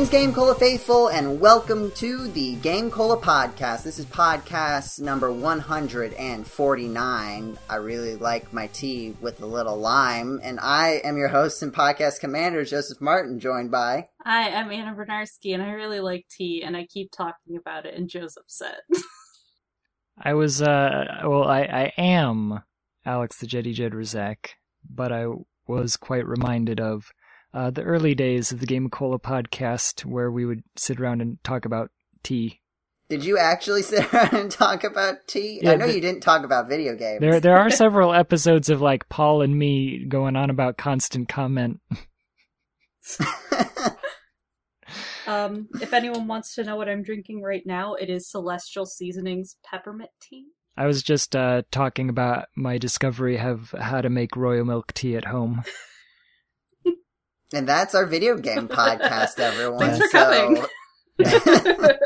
Greetings, Game Cola faithful, and welcome to the Game Cola podcast. This is podcast number 149. I really like my tea with a little lime, and I am your host and podcast commander, Joseph Martin, joined by. Hi, I'm Anna Bryniarski, and I really like tea, and I keep talking about it, and Joseph said. I was, uh, well, I, I am Alex the Jeddy Jed Razak, but I was quite reminded of uh, the early days of the Game of Cola podcast where we would sit around and talk about tea. Did you actually sit around and talk about tea? Yeah, I know the- you didn't talk about video games. There, there are several episodes of like Paul and me going on about constant comment. um, if anyone wants to know what I'm drinking right now, it is Celestial Seasonings peppermint tea. I was just uh, talking about my discovery of how to make royal milk tea at home. And that's our video game podcast, everyone. Thanks for So- coming.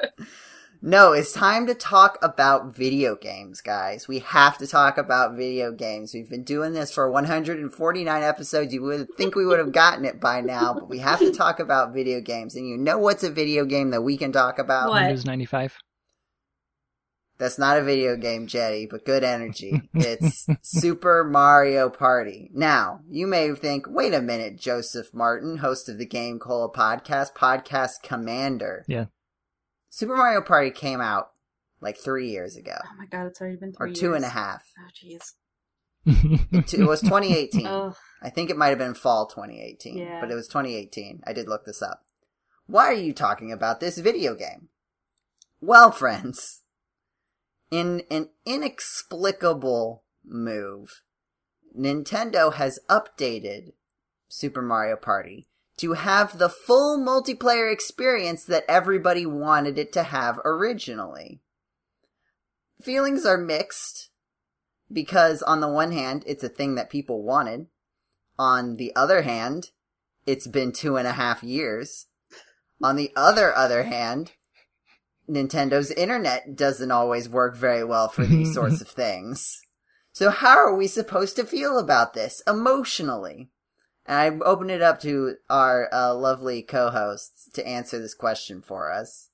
No, it's time to talk about video games, guys. We have to talk about video games. We've been doing this for 149 episodes. You would think we would have gotten it by now, but we have to talk about video games. And you know what's a video game that we can talk about? What? Windows 95. That's not a video game, Jeddy, but good energy. It's Super Mario Party. Now, you may think, wait a minute, Joseph Martin, host of the Game Cola podcast, podcast commander. Yeah. Super Mario Party came out like three years ago, Oh my god, it's already been or three two years. and a half. Oh jeez. It, it was 2018. Oh, I think it might have been fall 2018, Yeah. but it was 2018. I did look this up. Why are you talking about this video game? Well, friends, in an inexplicable move, Nintendo has updated Super Mario Party to have the full multiplayer experience that everybody wanted it to have originally. Feelings are mixed because on the one hand, it's a thing that people wanted. On the other hand, it's been two and a half years. On the other other hand, Nintendo's internet doesn't always work very well for these sorts of things. So how are we supposed to feel about this emotionally? And I open it up to our uh, lovely co-hosts to answer this question for us.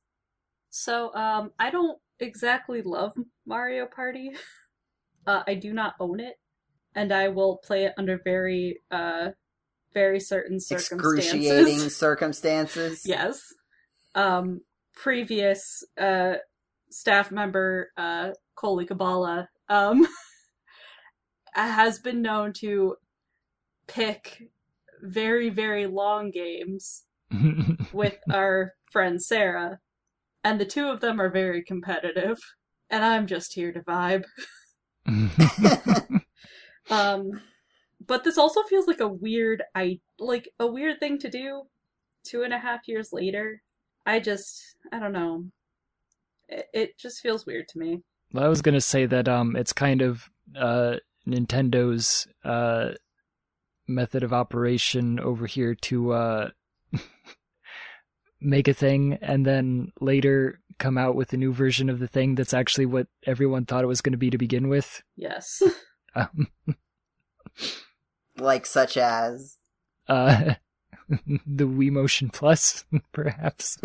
so um, I don't exactly love Mario Party. Uh, I do not own it, and I will play it under very, uh, very certain circumstances. Excruciating circumstances. Yes. Um, previous uh, staff member uh, Coley Kabbalah um, has been known to pick very, very long games with our friend Sarah, and the two of them are very competitive, and I'm just here to vibe. Um, but this also feels like a weird, I like a weird thing to do. Two and a half years later, I just, I don't know. It, it just feels weird to me. Well, I was gonna say that um, it's kind of uh, Nintendo's uh, method of operation over here to uh, make a thing and then later come out with a new version of the thing that's actually what everyone thought it was going to be to begin with. Yes. Um, like such as uh, the Wii Motion Plus, perhaps.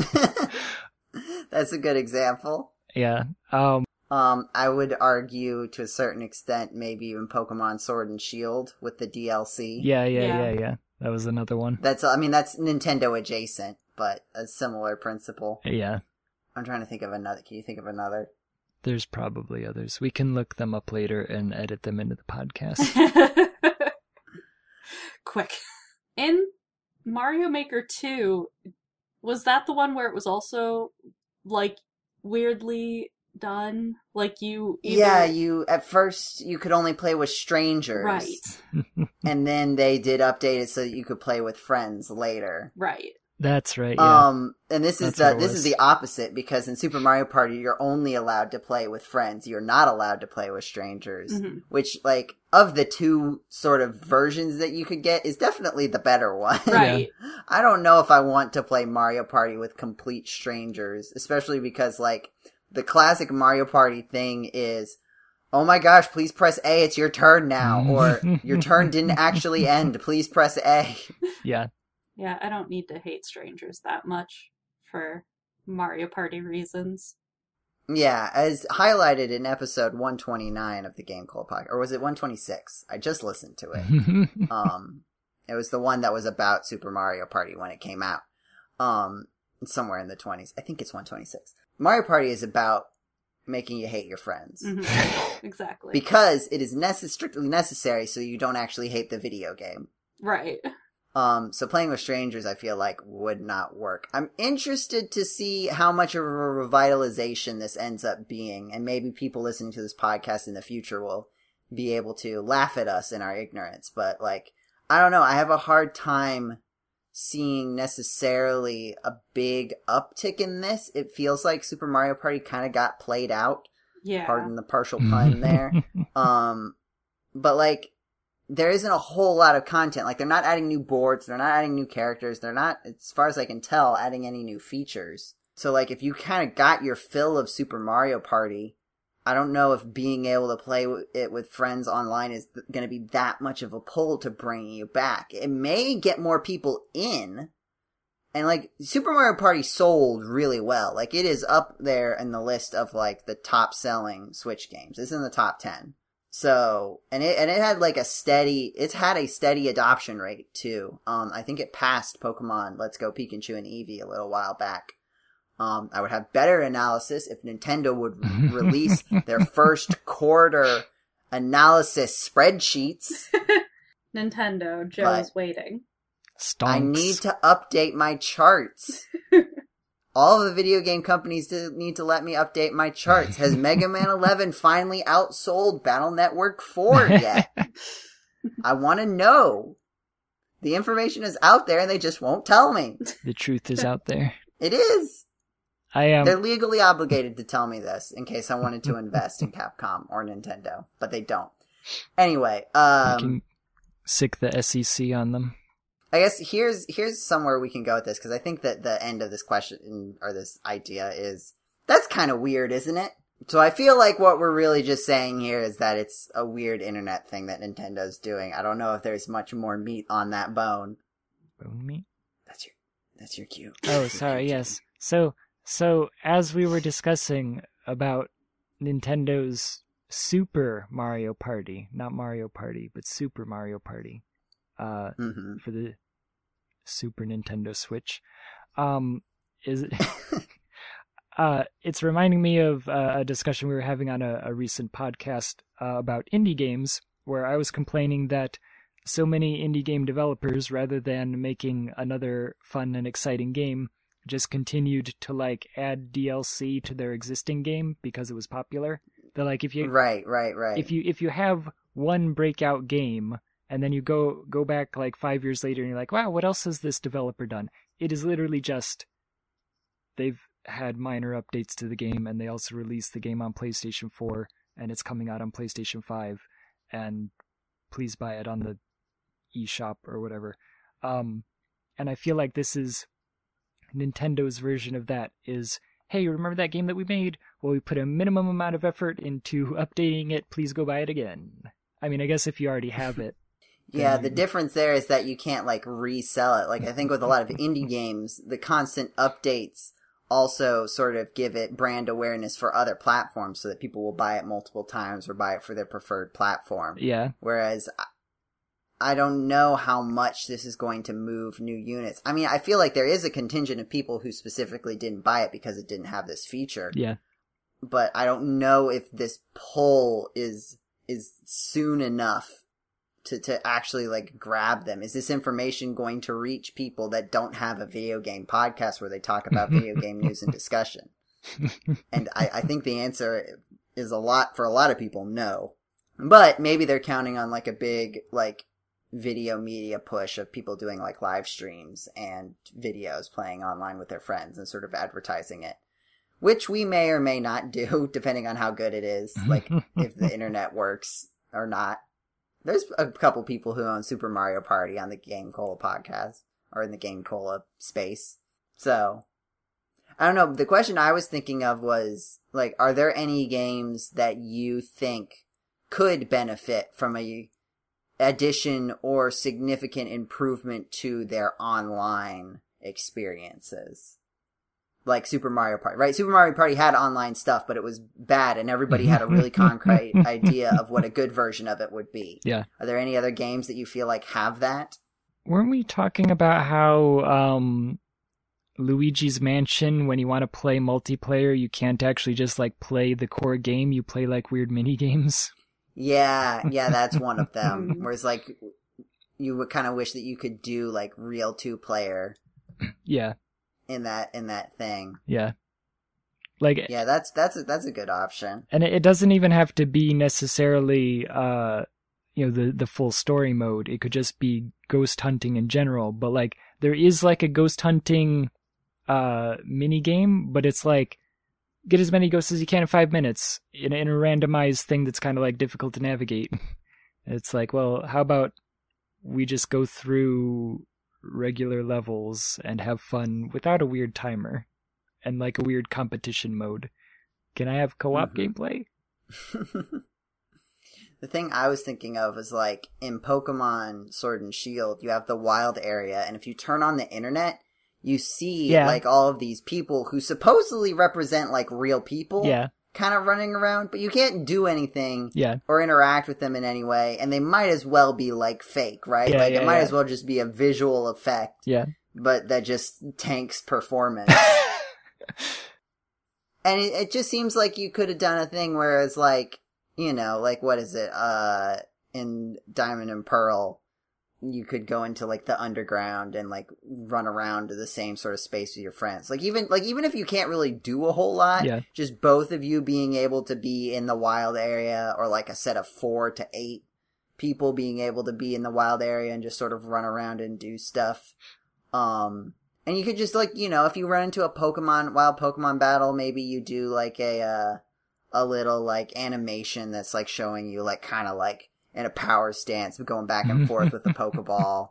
That's a good example. Yeah. Um. Um, I would argue to a certain extent, maybe even Pokemon Sword and Shield with the DLC. Yeah. Yeah. Yeah. Yeah. Yeah. That was another one. That's, I mean, that's Nintendo adjacent, but a similar principle. Yeah. I'm trying to think of another. Can you think of another? There's probably others. We can look them up later and edit them into the podcast. Quick. In Mario Maker 2, was that the one where it was also like weirdly done? Like you either... Yeah, you, at first, you could only play with strangers. Right. And then they did update it so that you could play with friends later. Right. That's right. Yeah. Um, and this is That's the this is the opposite because in Super Mario Party you're only allowed to play with friends. You're not allowed to play with strangers. Mhm. Which, like, of the two sort of versions that you could get, is definitely the better one. Right. I don't know if I want to play Mario Party with complete strangers, especially because like the classic Mario Party thing is, oh my gosh, please press A, it's your turn now, mm. or your turn didn't actually end, please press A. yeah. Yeah, I don't need to hate strangers that much for Mario Party reasons. Yeah, as highlighted in episode 129 of the Game Cola podcast, or was it 126? I just listened to it. um, it was the one that was about Super Mario Party when it came out. Um, somewhere in the 20s. I think it's 126. Mario Party is about making you hate your friends. Mhm. exactly. Because it is necess- strictly necessary so you don't actually hate the video game. right. Um, so playing with strangers, I feel like would not work. I'm interested to see how much of a revitalization this ends up being, and maybe people listening to this podcast in the future will be able to laugh at us in our ignorance. But like, I don't know. I have a hard time seeing necessarily a big uptick in this. It feels like Super Mario Party kind of got played out. Yeah. Pardon the partial pun there. Um, but like, there isn't a whole lot of content. Like, they're not adding new boards, they're not adding new characters, they're not, as far as I can tell, adding any new features. So, like, if you kind of got your fill of Super Mario Party, I don't know if being able to play it with friends online is going to be that much of a pull to bring you back. It may get more people in. And like Super Mario Party sold really well. Like it is up there in the list of like the top selling Switch games. It's in the top 10. So, and it, and it had like a steady, it's had a steady adoption rate too. Um, I think it passed Pokemon Let's Go Pikachu and Eevee a little while back. Um, I would have better analysis if Nintendo would release their first quarter analysis spreadsheets. Nintendo, Joe's waiting. Stonks. I need to update my charts. All the video game companies need to let me update my charts. Has Mega Man 11 finally outsold Battle Network 4 yet? I want to know. The information is out there and they just won't tell me. the truth is out there. It is. I am. They're legally obligated to tell me this in case I wanted to invest in Capcom or Nintendo, but they don't. Anyway, um, can sic the SEC on them. I guess here's here's somewhere we can go with this because I think that the end of this question or this idea is that's kind of weird, isn't it? So I feel like what we're really just saying here is that it's a weird internet thing that Nintendo's doing. I don't know if there's much more meat on that bone. Bone meat. That's your that's your cue. Oh, sorry. Yes. So, so as we were discussing about Nintendo's Super Mario Party, not Mario Party, but Super Mario Party, uh, Jimmy. Mhm. for the Super Nintendo Switch, um, is it? uh, it's reminding me of uh, a discussion we were having on a, a recent podcast uh, about indie games, where I was complaining that so many indie game developers, rather than making another fun and exciting game, just continued to like add DLC to their existing game because it was popular. They're like, if you Right, right, right. if you if you have one breakout game and then you go go back like five years later and you're like, wow, what else has this developer done? It is literally just they've had minor updates to the game and they also released the game on PlayStation 4 and it's coming out on PlayStation 5 and please buy it on the eShop or whatever. Um and I feel like this is Nintendo's version of that is hey, remember that game that we made? Well, we put a minimum amount of effort into updating it. Please go buy it again. I mean, I guess if you already have it. Yeah, the difference there is that you can't like resell it. Like I think with a lot of indie games, the constant updates also sort of give it brand awareness for other platforms so that people will buy it multiple times or buy it for their preferred platform. Yeah. Whereas I- don't know how much this is going to move new units. I mean, I feel like there is a contingent of people who specifically didn't buy it because it didn't have this feature Yeah. but I don't know if this pull is is soon enough to to actually like grab them. Is this information going to reach people that don't have a video game podcast where they talk about video game news and discussion? And I, I think the answer is a lot for a lot of people, no. But maybe they're counting on like a big like video media push of people doing like live streams and videos playing online with their friends and sort of advertising it which we may or may not do depending on how good it is like if the internet works or not there's a couple people who own super mario party on the game cola podcast or in the game cola space so i don't know the question i was thinking of was like are there any games that you think could benefit from a addition or significant improvement to their online experiences. Like Super Mario Party, right? Super Mario Party had online stuff, but it was bad and everybody had a really concrete idea of what a good version of it would be. Yeah. Are there any other games that you feel like have that? Weren't we talking about how um, Luigi's Mansion, when you want to play multiplayer, you can't actually just like play the core game. You play like weird mini games. Yeah, yeah, that's one of them. Whereas like you would kind of wish that you could do like real two player Yeah, in that in that thing. yeah. Like, Yeah, that's that's a, that's a good option. and it it doesn't even have to be necessarily, uh, you know, the the full story mode. It could just be ghost hunting in general. But like, there is like a ghost hunting, uh, mini game, but it's like get as many ghosts as you can in five minutes in, in a randomized thing that's kind of like difficult to navigate. It's like, well, how about we just go through regular levels and have fun without a weird timer and like a weird competition mode? Can I have co-op Mhm. gameplay? the thing I was thinking of is like in Pokemon Sword and Shield, you have the wild area, and if you turn on the internet, you see Yeah. like all of these people who supposedly represent like real people, Yeah, kind of running around, but you can't do anything yeah, or interact with them in any way, and they might as well be like fake, right? Yeah, like yeah, it might as well just be a visual effect, yeah. but that just tanks performance. and it, it just seems like you could have done a thing where it's like, you know, like what is it? Uh, in Diamond and Pearl, you could go into like the underground and like run around to the same sort of space with your friends. Like even like even if you can't really do a whole lot, Yeah. just both of you being able to be in the wild area or like a set of 4 to 8 people being able to be in the wild area and just sort of run around and do stuff. Um and you could just like, you know, if you run into a Pokemon wild Pokemon battle, maybe you do like a uh a little like animation that's like showing you like kind of like in a power stance going back and forth with the Pokeball.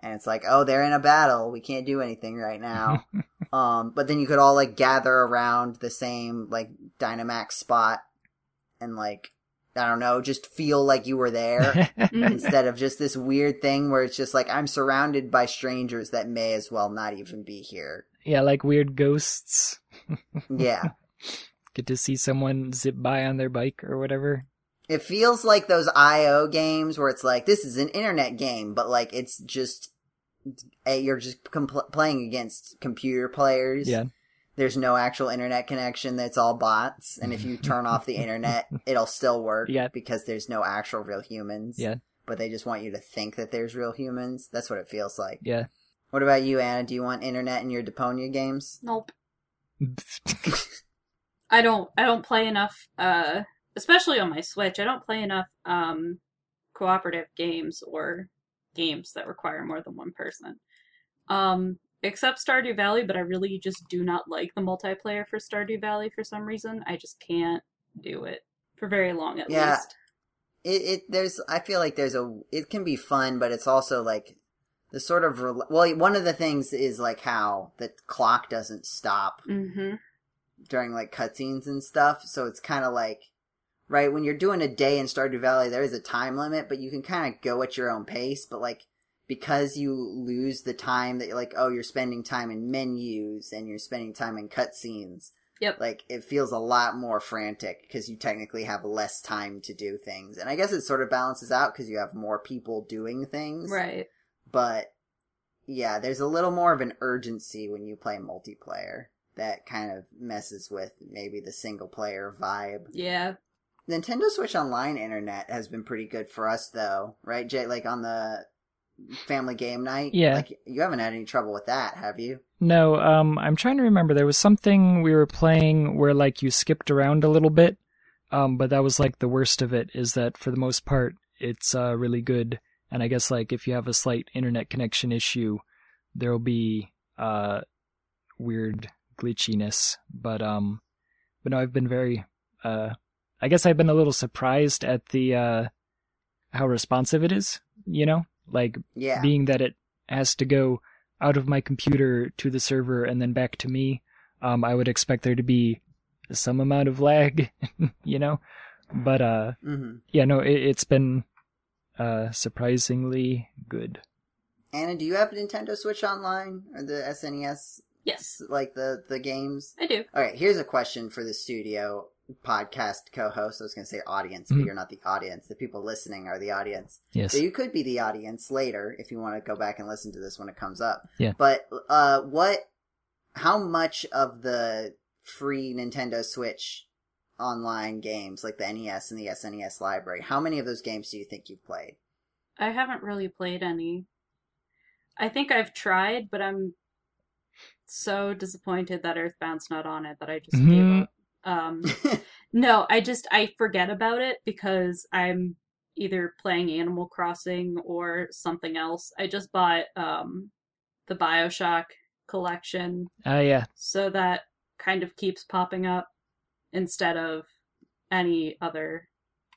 And it's like, oh, they're in a battle. We can't do anything right now. um, but then you could all like gather around the same like Dynamax spot and like, I don't know, just feel like you were there instead of just this weird thing where it's just like, I'm surrounded by strangers that may as well not even be here. yeah, like weird ghosts. Yeah. Get to see someone zip by on their bike or whatever. It feels like those IO games where it's like this is an internet game, but like it's just eh, you're just compl- playing against computer players. Yeah. There's no actual internet connection. That's all bots, and if you turn off the internet, it'll still work. Yeah. because there's no actual real humans. Yeah. but they just want you to think that there's real humans. That's what it feels like. Yeah. What about you, Anna? Do you want internet in your Deponia games? Nope. I don't I don't play enough uh especially on my Switch. I don't play enough um cooperative games or games that require more than one person. Um except Stardew Valley, but I really just do not like the multiplayer for Stardew Valley for some reason. I just can't do it for very long at Yeah. least. it, it there's I feel like there's a it can be fun, but it's also like the sort of well one of the things is like how the clock doesn't stop Mhm. during like cutscenes and stuff, so it's kind of like right when you're doing a day in Stardew Valley, there is a time limit, but you can kind of go at your own pace, but like because you lose the time that you're like oh you're spending time in menus and you're spending time in cutscenes Yep. like it feels a lot more frantic because you technically have less time to do things and i guess it sort of balances out because you have more people doing things Right. but yeah there's a little more of an urgency when you play multiplayer that kind of messes with maybe the single player vibe Yeah. Nintendo switch online internet has been pretty good for us though right jay like on the family game night Yeah. like you haven't had any trouble with that have you No, um, I'm trying to remember. There was something we were playing where like you skipped around a little bit, um, but that was like the worst of it. Is that for the most part it's uh, really good, and I guess like if you have a slight internet connection issue, there'll be uh, weird glitchiness. But um, but no, I've been very uh, I guess I've been a little surprised at the uh, how responsive it is. You know, like yeah being that it has to go out of my computer to the server and then back to me, um, I would expect there to be some amount of lag, you know. But uh, hmm yeah, no, it, it's been uh, surprisingly good. Anna, do you have a Nintendo Switch Online or the SNES? Yes, Like the the games? I do. All right, here's a question for the studio podcast co-host. I was going to say audience, but Mhm. you're not the audience. The people listening are the audience. Yes. So you could be the audience later if you want to go back and listen to this when it comes up. Yeah. But uh, what? How much of the free Nintendo Switch online games, like the NES and the SNES library, how many of those games do you think you've played? I haven't really played any. I think I've tried, but I'm so disappointed that Earthbound's not on it that I just Mhm. gave up. Um, no, I just I forget about it because I'm either playing Animal Crossing or something else. I just bought um, the Bioshock collection, Ah, yeah. so that kind of keeps popping up instead of any other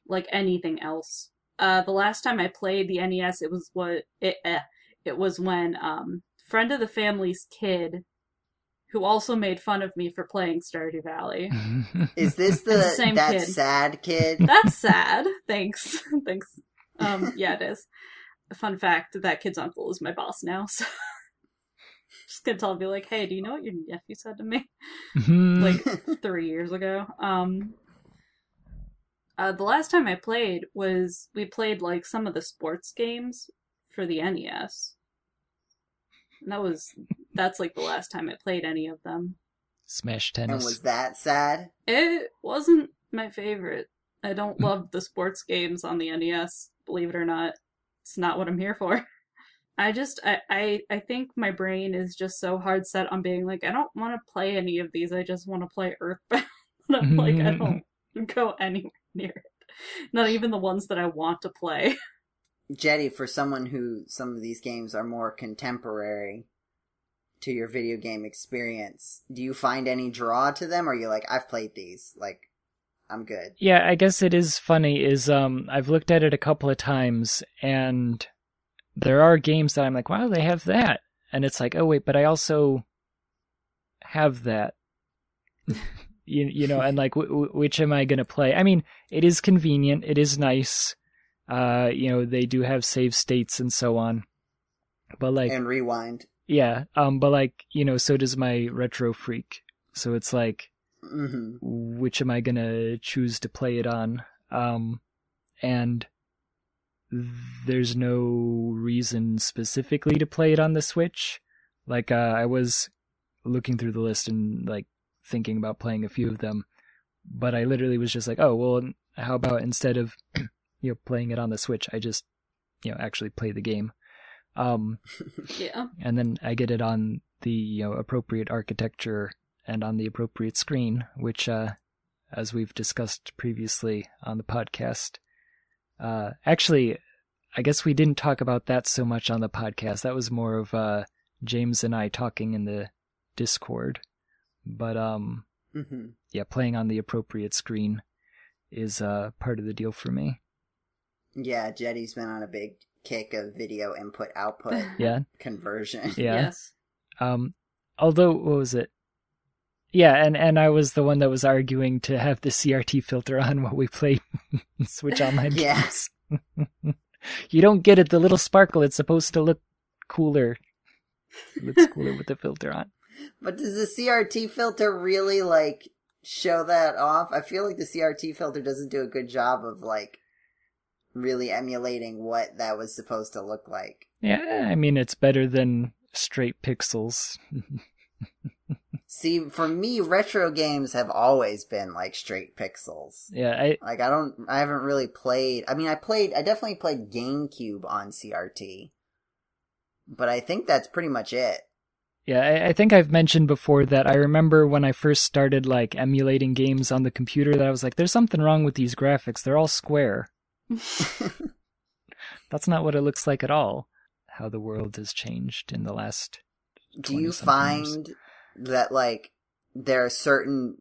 like anything else. Uh, the last time I played the NES, it was what it eh, it was when um friend of the family's kid, who also made fun of me for playing Stardew Valley. Is this the, It's the same that kid. sad kid? That's sad. Thanks, thanks. Um, yeah, it is. Fun fact: that kid's uncle is my boss now. So just gonna tell him, be like, "Hey, do you know what your nephew said to me?" like three years ago. Um, uh, the last time I played was we played like some of the sports games for the NES. And that was that's like the last time I played any of them. Smash and tennis. was that sad? It wasn't my favorite. I don't love the sports games on the NES, believe it or not. It's not what I'm here for. I just I I, I think my brain is just so hard set on being like I don't want to play any of these. I just want to play Earthbound. I'm like I mm. don't go anywhere near it. Not even the ones that I want to play. Jeddy, for someone who some of these games are more contemporary to your video game experience, do you find any draw to them or are you like, I've played these, like I'm good. Yeah, I guess it is funny. Is um, I've looked at it a couple of times, and there are games that I'm like, wow, they have that, and it's like, oh wait, but I also have that. you you know, and like, w- w- which am I gonna play? I mean, it is convenient. It is nice. Uh, you know, they do have save states and so on. But like, and rewind. Yeah, um, but like, you know, so does my retro freak. So it's like, hmm which am I gonna choose to play it on? Um, and there's no reason specifically to play it on the Switch. Like, uh, I was looking through the list and like thinking about playing a few of them, but I literally was just like, oh, well, how about instead of, you know, playing it on the Switch, I just, you know, actually play the game. Um, Yeah. and then I get it on the you know appropriate architecture and on the appropriate screen, which, uh, as we've discussed previously on the podcast, uh, actually, I guess we didn't talk about that so much on the podcast. That was more of uh, James and I talking in the Discord, but um, hmm yeah, playing on the appropriate screen is uh part of the deal for me. Yeah, Jeddy's been on a big kick of video input output Yeah, conversion. yeah. Yes. Um, although what was it? Yeah, and and I was the one that was arguing to have the CRT filter on while we played Switch Online Yeah. games. you don't get it. The little sparkle. It's supposed to look cooler. It looks cooler with the filter on. But does the CRT filter really like show that off? I feel like the CRT filter doesn't do a good job of like really emulating what that was supposed to look like. Yeah, I mean it's better than straight pixels. See, for me, retro games have always been like straight pixels. yeah, I Like I don't, I haven't really played. I mean, I played, I definitely played GameCube on CRT, but I think that's pretty much it. Yeah, I, I think I've mentioned before that I remember when I first started like emulating games on the computer that I was like, there's something wrong with these graphics. They're all square. That's not what it looks like at all. How the world has changed in the last. Do you 20-something years. find that like there are certain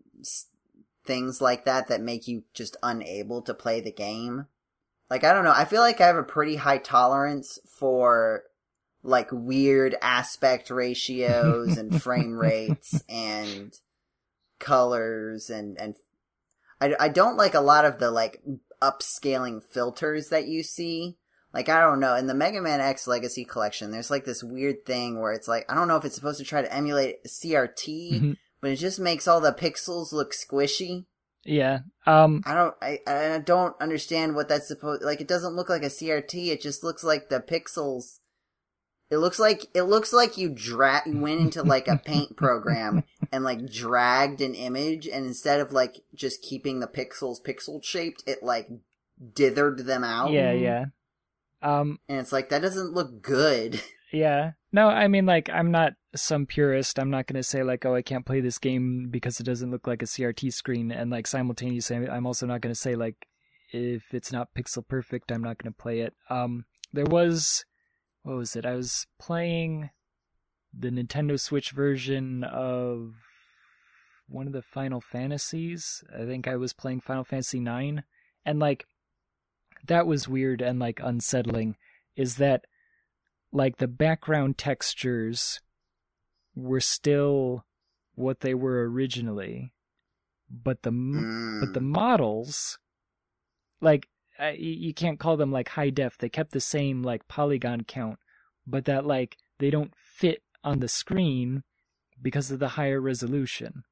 things like that that make you just unable to play the game? Like I don't know. I feel like I have a pretty high tolerance for like weird aspect ratios and frame rates and colors and and I I don't like a lot of the like upscaling filters that you see. like I don't know. In the Mega Man X Legacy Collection, there's like this weird thing where it's like I don't know if it's supposed to try to emulate CRT, Mhm. but it just makes all the pixels look squishy. Yeah. Um. I don't I, I don't understand what that's supposed like it doesn't look like a CRT, it just looks like the pixels it looks like it looks like you dra- you went into like a paint program and like dragged an image and instead of like just keeping the pixels pixel shaped, it like dithered them out. Yeah. Yeah. Um. And it's like that doesn't look good. Yeah. No, I mean, like, I'm not some purist. I'm not going to say, like, oh, I can't play this game because it doesn't look like a CRT screen. And, like, simultaneously, I'm also not going to say, like, if it's not pixel perfect, I'm not going to play it. Um, there was, what was it? I was playing the Nintendo Switch version of one of the Final Fantasies. I think I was playing Final Fantasy IX. And, like, that was weird and, like, unsettling. Is that like the background textures were still what they were originally but the m but the Mm. models like uh, y- you can't call them like high def they kept the same like polygon count but that like they don't fit on the screen because of the higher resolution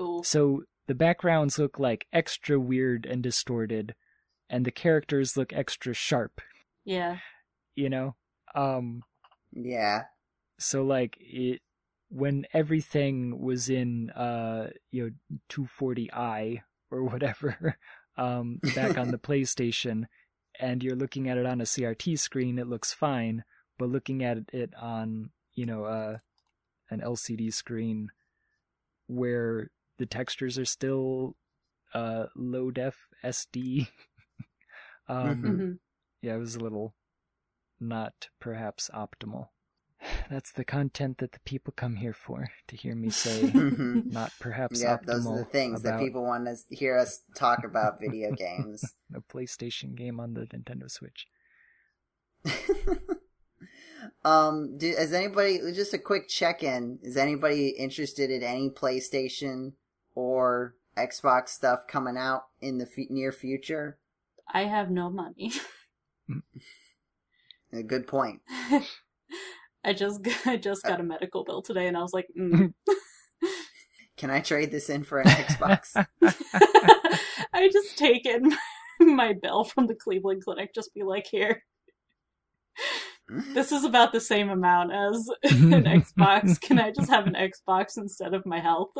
Ooh. so the backgrounds look like extra weird and distorted and the characters look extra sharp Yeah. you know um yeah. so like it when everything was in uh you know 240i or whatever um back on the PlayStation and you're looking at it on a CRT screen it looks fine but looking at it on you know uh an LCD screen where the textures are still uh low def SD um Mhm. hmm yeah, it was a little not perhaps optimal. That's the content that the people come here for to hear me say Mhm. not perhaps yeah, optimal. those are the things that people want to hear us talk about video games. a PlayStation game on the Nintendo Switch. um, do, is anybody just a quick check in? Is anybody interested in any PlayStation or Xbox stuff coming out in the f- near future? I have no money. A good point. I just I just got a medical bill today, and I was like, mm. Can I trade this in for an Xbox? I just taken my bill from the Cleveland Clinic. Just be like, here, this is about the same amount as an Xbox. Can I just have an Xbox instead of my health?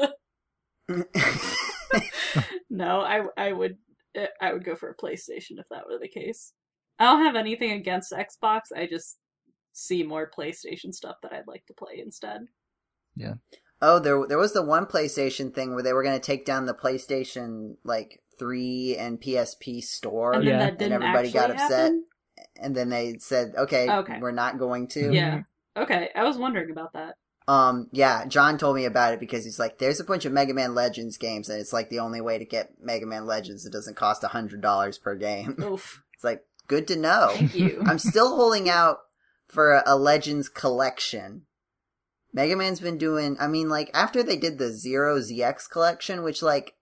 no, I I would I would go for a PlayStation if that were the case. I don't have anything against Xbox. I just see more PlayStation stuff that I'd like to play instead. Yeah. Oh, there there was the one PlayStation thing where they were going to take down the PlayStation like three and PSP store, And Yeah. then that and didn't everybody got upset. happen? and then they said, "Okay, Okay. we're not going to." Yeah. Okay, I was wondering about that. Um, yeah, John told me about it because he's like, there's a bunch of Mega Man Legends games, and it's like the only way to get Mega Man Legends. It doesn't cost a hundred dollars per game. Oof. It's like good to know. Thank you. I'm still holding out for a, a Legends collection. Mega Man's been doing. I mean, like after they did the Zero ZX collection, which like,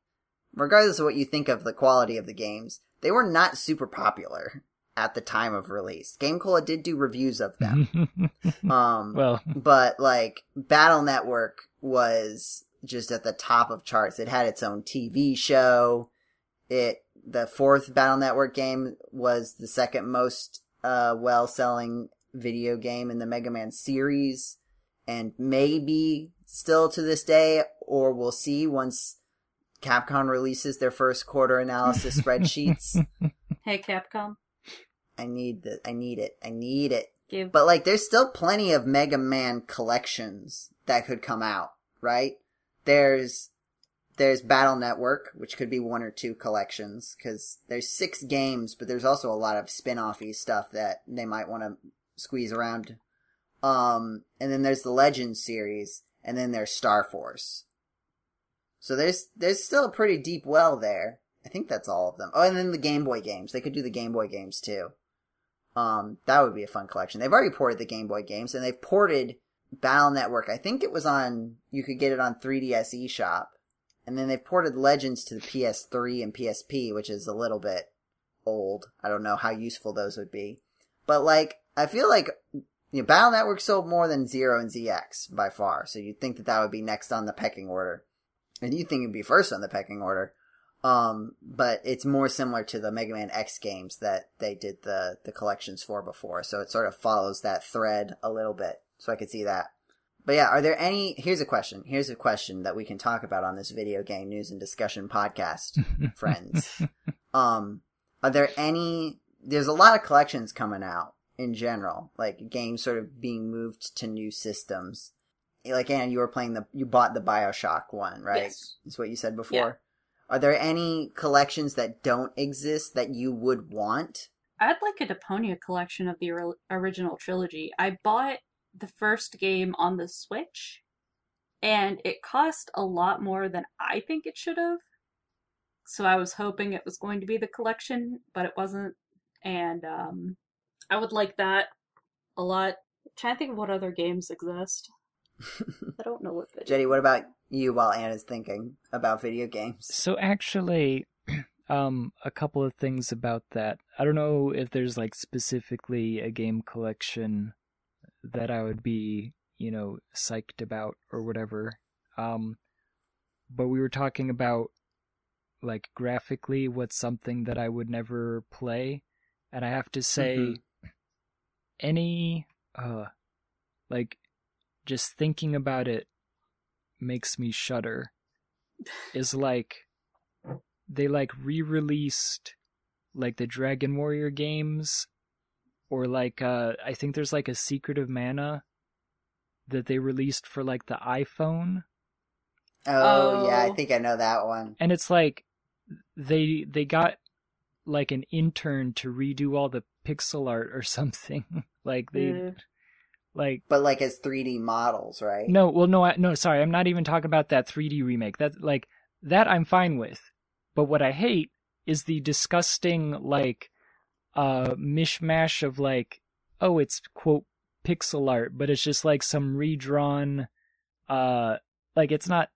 regardless of what you think of the quality of the games, they were not super popular at the time of release. Game Cola did do reviews of them. Um, well, but like Battle Network was just at the top of charts. It had its own TV show. It the fourth Battle Network game was the second most uh, well selling video game in the Mega Man series, and maybe still to this day, or we'll see once Capcom releases their first quarter analysis spreadsheets. Hey, Capcom. I need the I need it. I need it. Give But like, there's still plenty of Mega Man collections that could come out, right? There's there's Battle Network, which could be one or two collections, because there's six games, but there's also a lot of spin-offy stuff that they might want to squeeze around. Um, and then there's the Legends series, and then there's Star Force. So there's there's still a pretty deep well there. I think that's all of them. Oh, and then the Game Boy games. They could do the Game Boy games too. Um, that would be a fun collection. They've already ported the Game Boy games, and they've ported Battle Network. I think it was on. You could get it on 3DS eShop, and then they've ported Legends to the PS3 and PSP, which is a little bit old. I don't know how useful those would be. But like, I feel like you know, Battle Network sold more than Zero and ZX by far. So you'd think that that would be next on the pecking order, and you'd think it'd be first on the pecking order. Um, but it's more similar to the Mega Man X games that they did the the collections for before. So it sort of follows that thread a little bit. So I could see that. But yeah, are there any? Here's a question. Here's a question that we can talk about on this video game news and discussion podcast, friends. Um, are there any? There's a lot of collections coming out in general, like games sort of being moved to new systems. Like, Anne, you were playing the, you bought the Bioshock one, right? Yes. Is what you said before. Are there any collections that don't exist that you would want? I'd like a Deponia collection of the ori- original trilogy. I bought the first game on the Switch, and it cost a lot more than I think it should have. So I was hoping it was going to be the collection, but it wasn't. And um, I would like that a lot. I'm trying to think of what other games exist. I don't know what video. Jeddy, what about you while Anna's thinking about video games? So actually, um, a couple of things about that. I don't know if there's like specifically a game collection that I would be, you know, psyched about or whatever. Um, but we were talking about like graphically what's something that I would never play, and I have to say, Mhm. Any uh, like just thinking about it makes me shudder. Is like they like re-released like the Dragon Warrior games or like uh I think there's like a Secret of Mana that they released for like the iPhone Oh, yeah, I Oh. think I know that one. and it's like they they got like an intern to redo all the pixel art or something like they Mm. like But like as 3D models, right? no well no I, no sorry i'm not even talking about that 3d remake that like that i'm fine with but what i hate is the disgusting like uh mishmash of like oh it's quote pixel art but it's just like some redrawn uh like it's not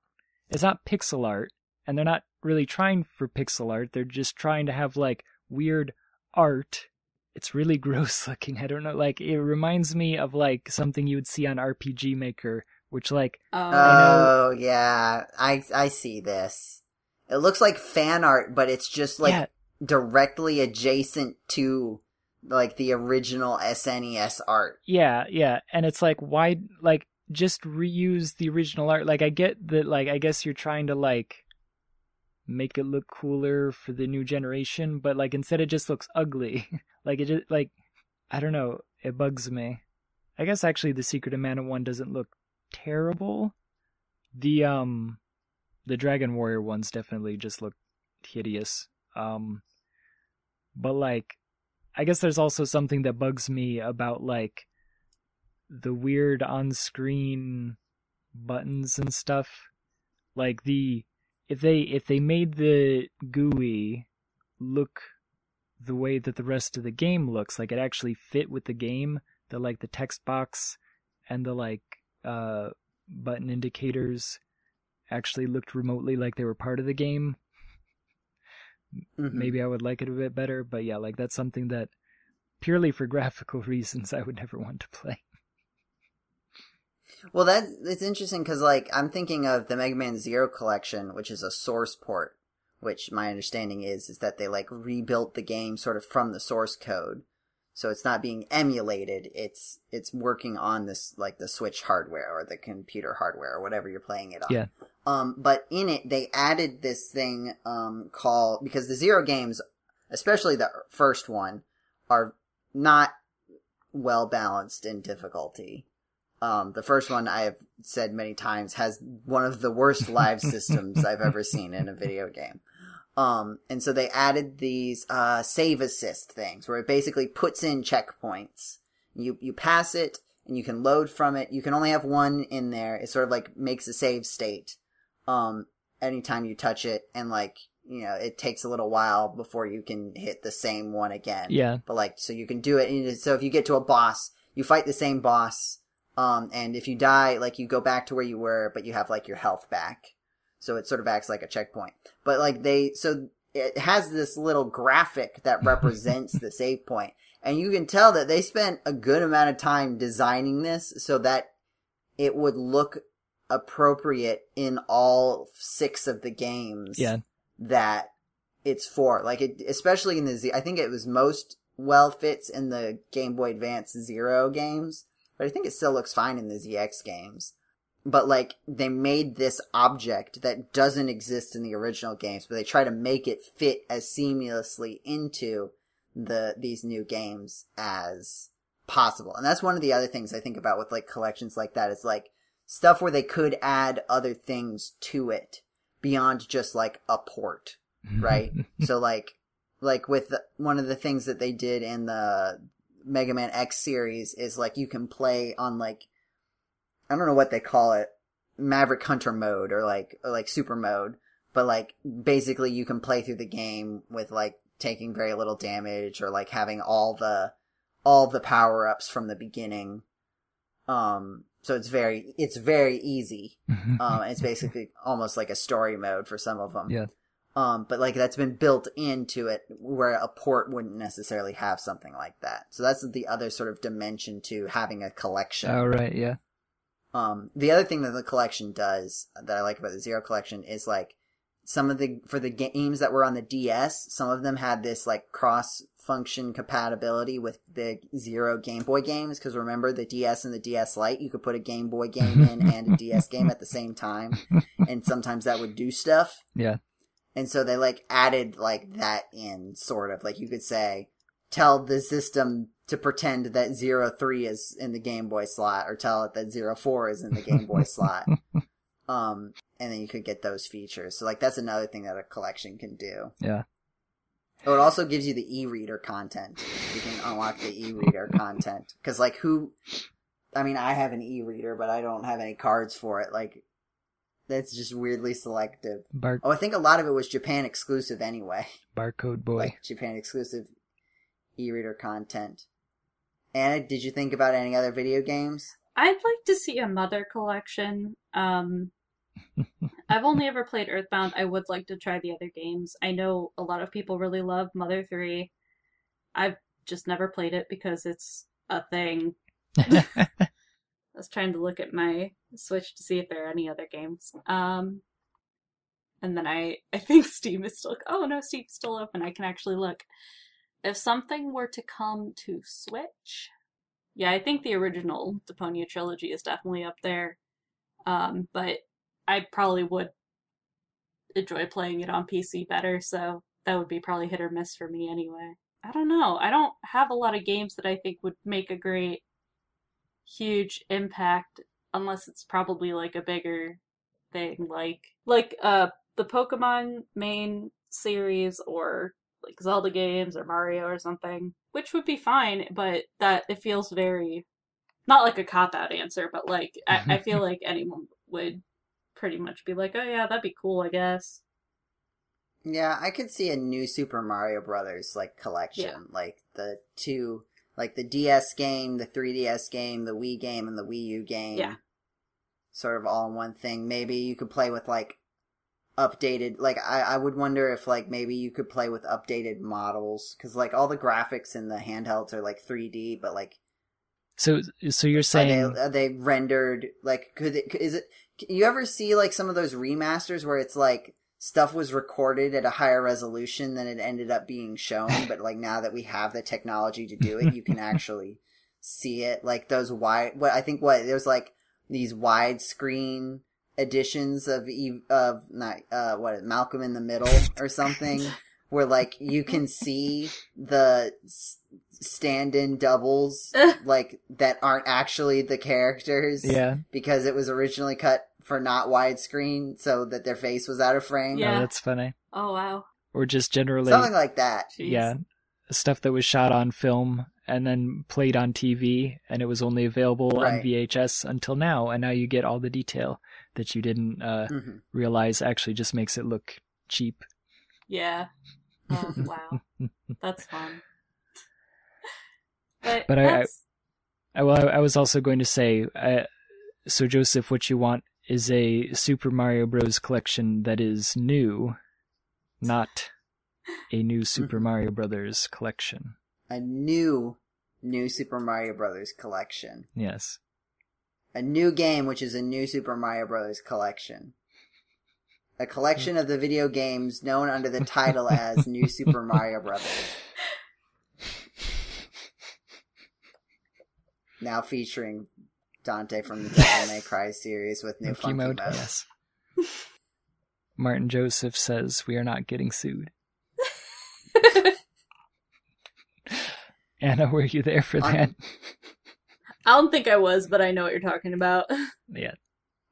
it's not pixel art and they're not really trying for pixel art they're just trying to have like weird art it's really gross looking i don't know like it reminds me of like something you would see on rpg maker which like Oh, Oh, yeah. I I see this. It looks like fan art, but it's just like yeah directly adjacent to like the original SNES art. Yeah, yeah, and it's like why like just reuse the original art. Like I get that like I guess you're trying to like make it look cooler for the new generation, but like instead it just looks ugly. like it just like I don't know, it bugs me. I guess actually the Secret of Mana one doesn't look terrible. The um the Dragon Warrior ones definitely just look hideous. Um but like I guess there's also something that bugs me about like the weird on-screen buttons and stuff. Like the if they if they made the GUI look the way that the rest of the game looks, like it actually fit with the game, the like the text box and the like uh button indicators actually looked remotely like they were part of the game, Mhm. maybe I would like it a bit better. But yeah, like that's something that purely for graphical reasons I would never want to play. Well, that it's interesting because like I'm thinking of the Mega Man Zero collection, which is a source port. Which my understanding is is that they like rebuilt the game sort of from the source code, so it's not being emulated. It's it's working on this like the Switch hardware or the computer hardware or whatever you're playing it on. Yeah. Um, but in it they added this thing um called because the Zero games, especially the first one, are not well balanced in difficulty. Um, the first one I have said many times has one of the worst live systems I've ever seen in a video game. Um, and so they added these, uh, save assist things where it basically puts in checkpoints. You, you pass it and you can load from it. You can only have one in there. It sort of like makes a save state. Um, anytime you touch it and like, you know, it takes a little while before you can hit the same one again. Yeah. But like, so you can do it. And so if you get to a boss, you fight the same boss. Um, and if you die, like you go back to where you were, but you have like your health back. So it sort of acts like a checkpoint. But like they, so it has this little graphic that represents the save point. And you can tell that they spent a good amount of time designing this so that it would look appropriate in all six of the games Yeah. that it's for. Like it, especially in the Z, I think it was most well fits in the Game Boy Advance Zero games, but I think it still looks fine in the ZX games. But like they made this object that doesn't exist in the original games, but they try to make it fit as seamlessly into the these new games as possible. And that's one of the other things I think about with like collections like that is like stuff where they could add other things to it beyond just like a port right? so like, like with the, one of the things that they did in the Mega Man X series is like you can play on like, I don't know what they call it, Maverick Hunter mode or like, or like super mode, but like basically you can play through the game with like taking very little damage or like having all the, all the power ups from the beginning. Um, so it's very, it's very easy. Um, it's basically almost like a story mode for some of them. Yeah. Um, but like that's been built into it where a port wouldn't necessarily have something like that. So that's the other sort of dimension to having a collection. oh right, yeah. Um, the other thing that the collection does that I like about the Zero collection is like some of the for the games that were on the DS, some of them had this like cross function compatibility with the Zero Game Boy games because remember the DS and the DS Lite, you could put a Game Boy game in and a DS game at the same time, and sometimes that would do stuff. Yeah. And so they like added like that in sort of like you could say tell the system to pretend that zero three is in the Game Boy slot or tell it that zero four is in the Game Boy slot. Um and then you could get those features. So like that's another thing that a collection can do. Yeah. Oh, it also gives you the e-reader content. You can unlock the e-reader content cuz like who I mean I have an e-reader but I don't have any cards for it like that's just weirdly selective. Bar- Oh, I think a lot of it was Japan exclusive anyway. barcode boy. Like Japan exclusive e-reader content. Anna, did you think about any other video games? I'd like to see a Mother collection. Um, I've only ever played Earthbound. I would like to try the other games. I know a lot of people really love Mother 3. I've just never played it because it's a thing. I was trying to look at my Switch to see if there are any other games. Um, and then I, I think Steam is still. Oh no, Steam's still open. I can actually look. If something were to come to Switch, yeah, I think the original Deponia trilogy is definitely up there. Um, but I probably would enjoy playing it on PC better, so that would be probably hit or miss for me anyway. I don't know. I don't have a lot of games that I think would make a great, huge impact unless it's probably like a bigger thing, like like uh the Pokemon main series or like Zelda games or Mario or something, which would be fine, but that it feels very not like a cop out answer, but like I, I feel like anyone would pretty much be like, oh yeah, that'd be cool, I guess. Yeah, I could see a new Super Mario Brothers like collection, Yeah. like the two, like the DS game, the 3DS game, the Wii game, and the Wii U game. Yeah. Sort of all in one thing. Maybe you could play with like updated, like I, I would wonder if like maybe you could play with updated models because like all the graphics in the handhelds are like 3D, but like so so you're are saying they, are they rendered like could it is it you ever see like some of those remasters where it's like stuff was recorded at a higher resolution than it ended up being shown but like now that we have the technology to do it you can actually see it. Like those wide what i think what there's like these widescreen editions of Eve, of not uh what malcolm in the middle or something where like you can see the stand-in doubles like that aren't actually the characters yeah, because it was originally cut for not widescreen so that their face was out of frame Yeah. oh, that's funny. Oh wow. Or just generally something like that Jeez. yeah, stuff that was shot on film and then played on TV and it was only available on VHS until now and now you get all the detail that you didn't uh, Mhm. realize actually just makes it look cheap. Yeah. Oh wow. That's fun. But, But I- I- that's, I, well, I was also going to say, uh, so Joseph, what you want is a Super Mario Bros. collection that is new, not a new Super. Mario Brothers collection. a new New Super Mario Brothers collection. Yes. A new game, which is a new Super Mario Brothers collection. A collection of the video games known under the title as New Super Mario Brothers. Now featuring Dante from the Devil May Cry series with new funky, mode. mode. Yes. Martin Joseph says we are not getting sued. Anna, were you there for that? I don't think I was, but I know what you're talking about. Yeah.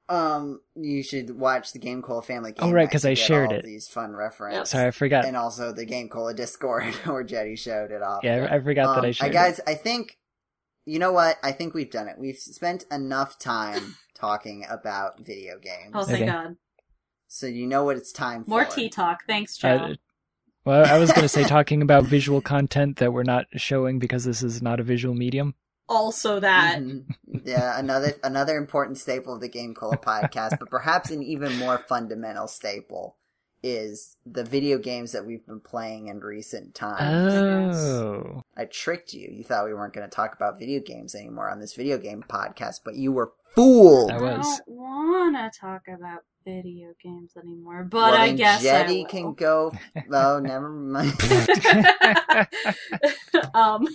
Um, you should watch the Game Cola Family Game. Oh, right, because I shared it. These fun references. Sorry, I forgot. And also the Game Cola Discord where Jeddy showed it off. Yeah, I forgot um, that I shared. I, guys, it. I think you know what? I think we've done it. We've spent enough time talking about video games. Oh, thank okay. God. So you know what it's time for. More tea talk. Thanks, Joe. Uh, well, I was going to say talking about visual content that we're not showing because this is not a visual medium. Also, that mm-hmm. yeah, another another important staple of the Game Cola podcast, but perhaps an even more fundamental staple is the video games that we've been playing in recent times. Oh. I tricked you. You thought we weren't going to talk about video games anymore on this video game podcast, but you were fooled. I was. I don't want to talk about video games anymore, but well, I guess Jeddy can go. Oh, never mind. um,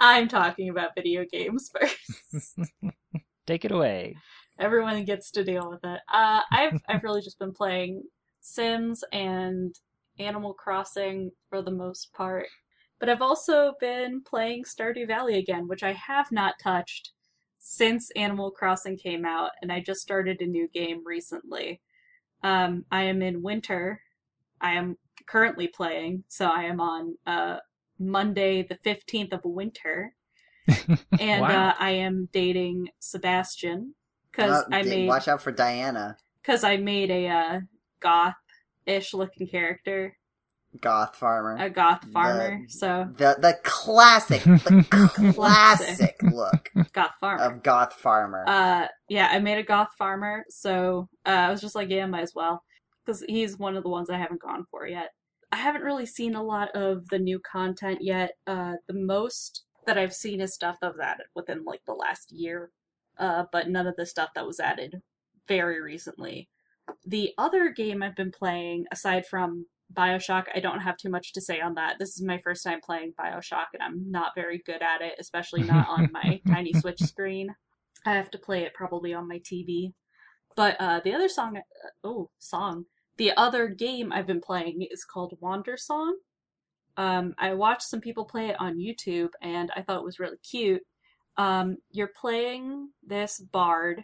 I'm talking about video games first. Take it away everyone gets to deal with it. Uh, I've I've really just been playing Sims and Animal Crossing for the most part, but I've also been playing Stardew Valley again, which I have not touched since Animal Crossing came out, and I just started a new game recently. Um, I am in winter. I am currently playing, so I am on uh, Monday, the fifteenth of winter, and wow. uh, I am dating Sebastian, because uh, I made watch out for Diana because I made a uh, goth-ish looking character. Goth farmer. A goth farmer. The, so the the classic, the classic look goth farmer of goth farmer. Uh, yeah, I made a goth farmer, so uh, I was just like, yeah, might as well, because he's one of the ones I haven't gone for yet. I haven't really seen a lot of the new content yet. Uh, the most that I've seen is stuff of that within like the last year uh, but none of the stuff that was added very recently. The other game I've been playing, aside from Bioshock, I don't have too much to say on that. This is my first time playing Bioshock, and I'm not very good at it, especially not on my tiny Switch screen. I have to play it probably on my TV. But uh, the other song, uh, oh, song. The other game I've been playing is called Wandersong. Um, I watched some people play it on YouTube, and I thought it was really cute. Um, you're playing this bard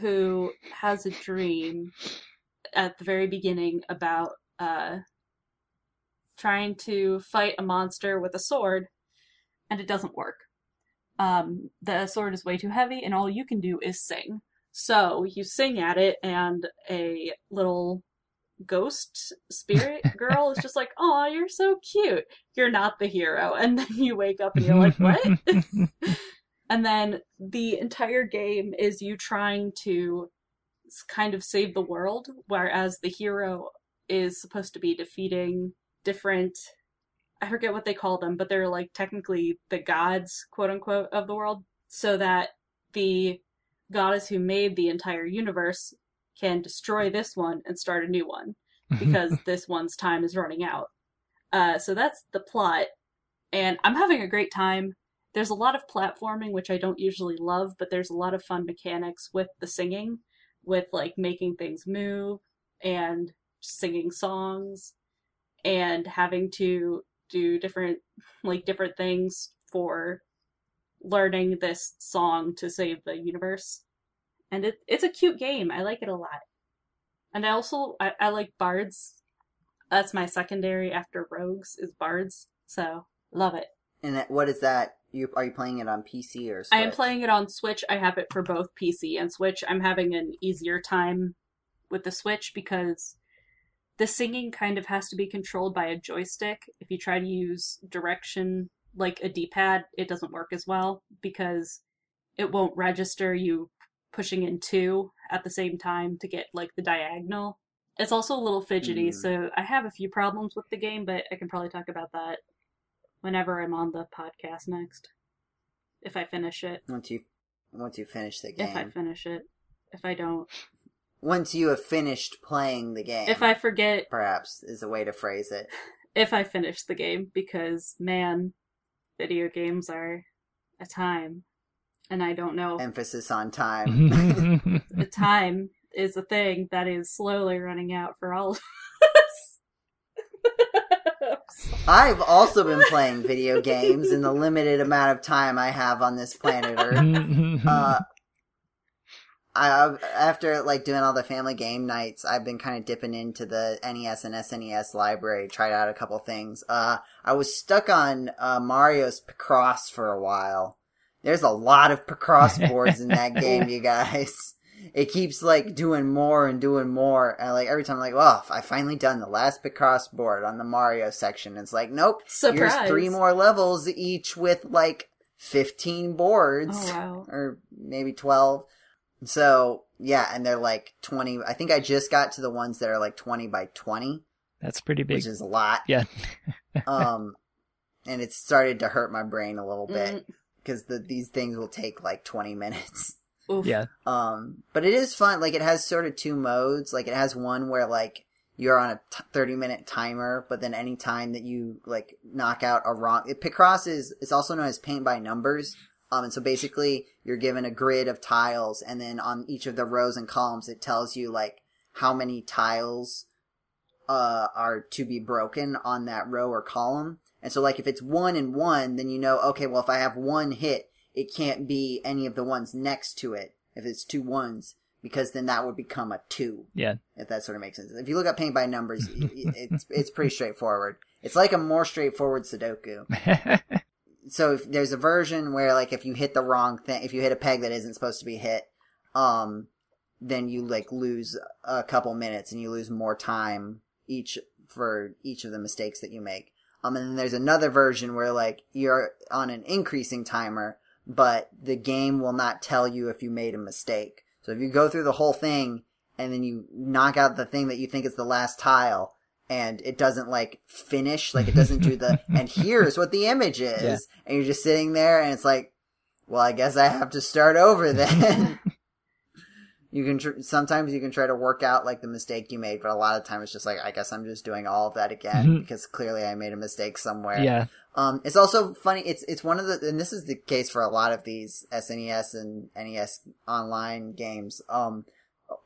who has a dream at the very beginning about uh, trying to fight a monster with a sword, and it doesn't work. Um, the sword is way too heavy, and all you can do is sing. So you sing at it, and a little ghost spirit girl is just like, "Oh, you're so cute. You're not the hero." And then you wake up and you're like, "What?" and then the entire game is you trying to kind of save the world, whereas the hero is supposed to be defeating different I forget what they call them, but they're like technically the gods, quote unquote, of the world, so that the goddess who made the entire universe can destroy this one and start a new one because this one's time is running out. Uh, so that's the plot, and I'm having a great time. There's a lot of platforming, which I don't usually love, but there's a lot of fun mechanics with the singing, with like making things move and singing songs and having to do different like different things for learning this song to save the universe and it, it's a cute game. I like it a lot. And I also I, I like bards. That's my secondary after rogues is bards. So love it. And what is that? You are you playing it on PC or? Switch? I am playing it on Switch. I have it for both PC and Switch. I'm having an easier time with the Switch because the singing kind of has to be controlled by a joystick. If you try to use direction like a D-pad, it doesn't work as well because it won't register you pushing in two at the same time to get like the diagonal. It's also a little fidgety, mm. so I have a few problems with the game, but I can probably talk about that whenever I'm on the podcast next. If I finish it. Once you once you finish the game. If I finish it. If I don't. once you have finished playing the game. If I forget. Perhaps is a way to phrase it. If I finish the game, because man, video games are a time. And I don't know. Emphasis on time. the time is a thing that is slowly running out for all of us. I've also been playing video games in the limited amount of time I have on this planet Earth. Uh, I after like doing all the family game nights, I've been kind of dipping into the NES and SNES library, tried out a couple things. Uh, I was stuck on uh, Mario's Picross for a while. There's a lot of Picross boards in that game, you guys. It keeps like doing more and doing more, and like every time, I'm like, well, I finally done the last Picross board on the Mario section. It's like, nope, Surprise. here's three more levels, each with like 15 boards, Oh wow. or maybe 12. So yeah, and they're like 20. I think I just got to the ones that are like 20 by 20, That's pretty big. which is a lot. Yeah. um, and it started to hurt my brain a little bit Mm, because the these things will take like 20 minutes. oof. Yeah. Um, but it is fun. Like it has sort of two modes. Like it has one where like you're on a t- 30 minute timer, but then any time that you like knock out a wrong, it, Picross is, it's also known as paint by numbers. Um, and so basically you're given a grid of tiles and then on each of the rows and columns, it tells you like how many tiles, uh, are to be broken on that row or column. And so like if it's one and one, then you know, okay, well if I have one hit, it can't be any of the ones next to it if it's two ones because then that would become a two. Yeah. if that sort of makes sense. If you look at paint by numbers it's it's pretty straightforward. It's like a more straightforward sudoku. So if there's a version where like if you hit the wrong thing if you hit a peg that isn't supposed to be hit um then you like lose a couple minutes and you lose more time each for each of the mistakes that you make um and then there's another version where like you're on an increasing timer but the game will not tell you if you made a mistake. So if you go through the whole thing and then you knock out the thing that you think is the last tile and it doesn't like finish like it doesn't do the and here's what the image is. Yeah. and you're just sitting there and it's like well i guess i have to start over then you can tr- sometimes you can try to work out like the mistake you made but a lot of times it's just like i guess i'm just doing all of that again Mhm. because clearly i made a mistake somewhere yeah. um, it's also funny. It's it's one of the, and this is the case for a lot of these SNES and NES online games. Um,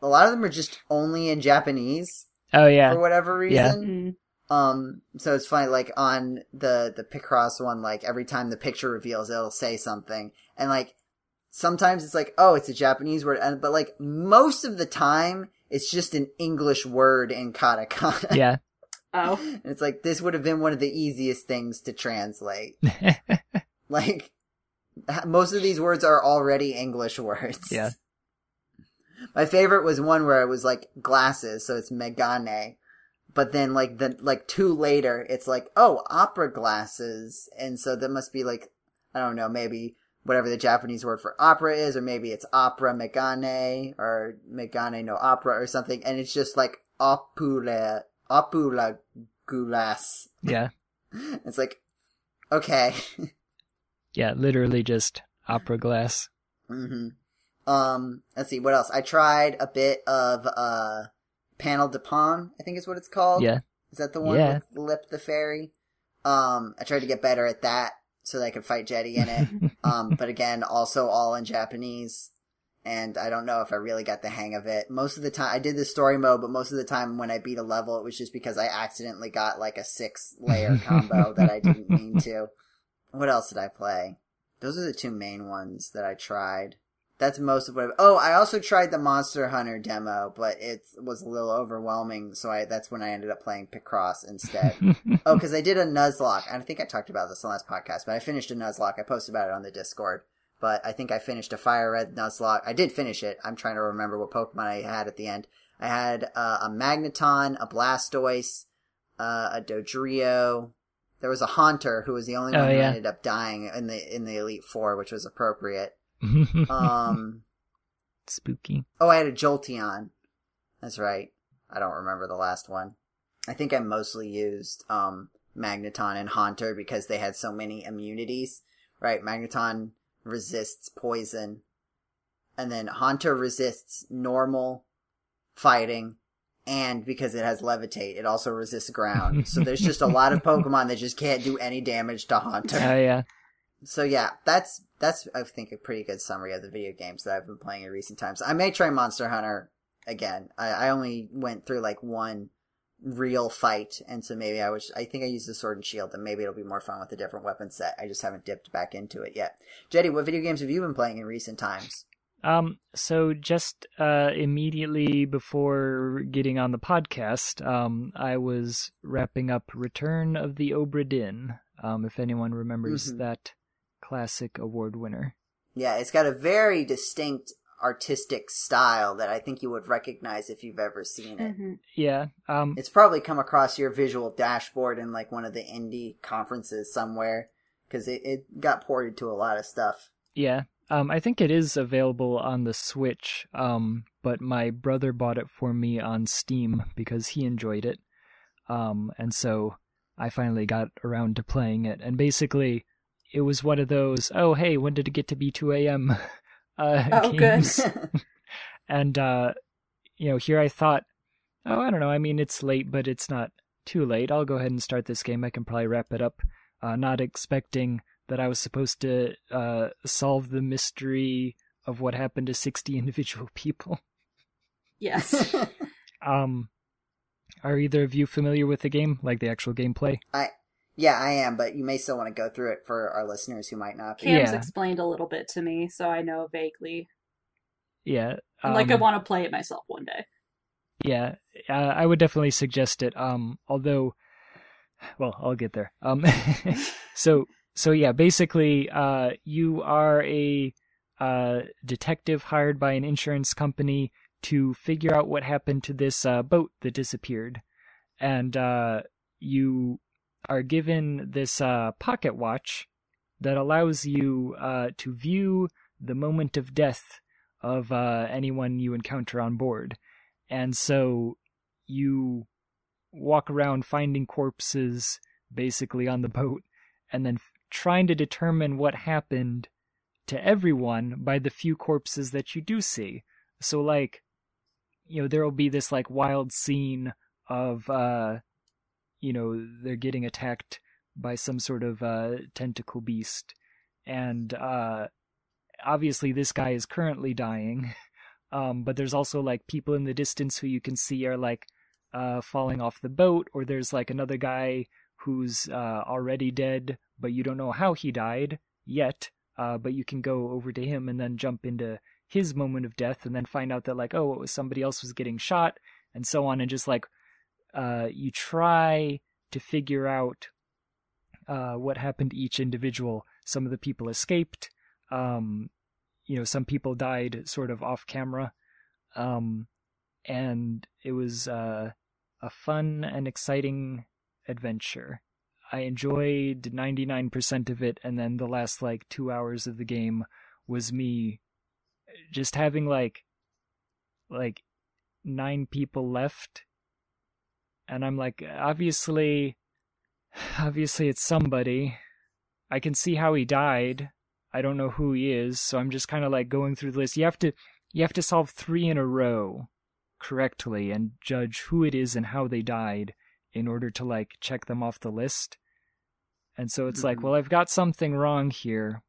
a lot of them are just only in Japanese Oh yeah for yeah. whatever Yeah. reason. Mm. Um, so it's funny. Like on the the Picross one, like every time the picture reveals, it'll say something, and like sometimes it's like, oh, it's a Japanese word, but like most of the time, it's just an English word in katakana. Yeah. Oh. And it's like this would have been one of the easiest things to translate. Like, most of these words are already English words. Yeah. My favorite was one where it was like glasses, so it's megane. But then like the, like two later, it's like, oh, opera glasses. And so that must be like, I don't know, maybe whatever the Japanese word for opera is, or maybe it's opera megane, or megane no opera or something. And it's just like opula, opula gulas. yeah. It's like, okay. Yeah. Literally just opera glass. hmm Um, let's see what else. I tried a bit of uh, Panel de Pon. I think is what it's called. Yeah. Is that the one Yeah. with Lip the Fairy? Um, I tried to get better at that so that I could fight Jeddy in it. um, but again, also all in Japanese. And I don't know if I really got the hang of it. Most of the time, I did the story mode, but most of the time when I beat a level, it was just because I accidentally got like a six layer combo that I didn't mean to. What else did I play? Those are the two main ones that I tried. That's most of what. I've, oh, I also tried the Monster Hunter demo, but it was a little overwhelming, so I that's when I ended up playing Picross instead. oh, because I did a Nuzlocke. and I think I talked about this on the last podcast, but I finished a Nuzlocke. I posted about it on the Discord. But I think I finished a Fire Red Nuzlocke. I did finish it. I'm trying to remember what Pokemon I had at the end. I had uh, a Magneton, a Blastoise, uh, a Dodrio. There was a Haunter who was the only Oh, one who yeah. ended up dying in the in the Elite Four, which was appropriate. Um. Spooky. Oh, I had a Jolteon. That's right. I don't remember the last one. I think I mostly used um Magneton and Haunter because they had so many immunities. Right, Magneton resists poison, and then Haunter resists normal fighting, and because it has levitate, it also resists ground. so there's just a lot of Pokemon that just can't do any damage to Haunter. Oh yeah. So yeah, that's that's I think a pretty good summary of the video games that I've been playing in recent times. I may try Monster Hunter again. I, I only went through like one real fight, and so maybe I was I think I used the Sword and Shield, and maybe it'll be more fun with a different weapon set. I just haven't dipped back into it yet. Jeddy, what video games have you been playing in recent times? Um, so just uh, immediately before getting on the podcast, um, I was wrapping up Return of the Obra Dinn. Um, if anyone remembers Mhm. that classic award winner. Yeah, it's got a very distinct artistic style that I think you would recognize if you've ever seen it. hmm Yeah. Um, It's probably come across your visual dashboard in like one of the indie conferences somewhere because it, it got ported to a lot of stuff. Yeah. Um, I think it is available on the Switch, um, but my brother bought it for me on Steam because he enjoyed it. Um, and so I finally got around to playing it. And basically, it was one of those, oh, hey, when did it get to be 2 a.m. Uh, Oh, good. and, uh, you know, here I thought, oh, I don't know. I mean, it's late, but it's not too late. I'll go ahead and start this game. I can probably wrap it up. Uh, not expecting that I was supposed to uh, solve the mystery of what happened to 60 individual people. Yes. Um, are either of you familiar with the game, like the actual gameplay? I yeah, I am, but you may still want to go through it for our listeners who might not be. Cam's Yeah. explained a little bit to me, so I know vaguely. Yeah. And like I um, want to play it myself one day. Yeah, uh, I would definitely suggest it. Um, although, well, I'll get there. Um, so so yeah, basically, uh, you are a uh detective hired by an insurance company to figure out what happened to this uh, boat that disappeared, and uh, you are given this uh pocket watch that allows you uh to view the moment of death of uh anyone you encounter on board. And so you walk around finding corpses basically on the boat and then f- trying to determine what happened to everyone by the few corpses that you do see. So like you know there'll be this like wild scene of uh you know they're getting attacked by some sort of uh tentacle beast and uh obviously this guy is currently dying um, but there's also like people in the distance who you can see are like uh, falling off the boat, or there's like another guy who's uh, already dead, but you don't know how he died yet. Uh, but you can go over to him and then jump into his moment of death, and then find out that like oh, it was somebody else was getting shot, and so on, and just like uh, you try to figure out uh, what happened to each individual. Some of the people escaped. Um, you know, some people died sort of off camera. Um, and it was uh, a fun and exciting adventure. I enjoyed 99% of it, and then the last like two hours of the game was me just having like like nine people left and i'm like obviously obviously it's somebody. I can see how he died. I don't know who he is. So i'm just kind of like going through the list. You have to you have to solve three in a row correctly and judge who it is and how they died in order to like check them off the list. And so it's like Mhm. well i've got something wrong here.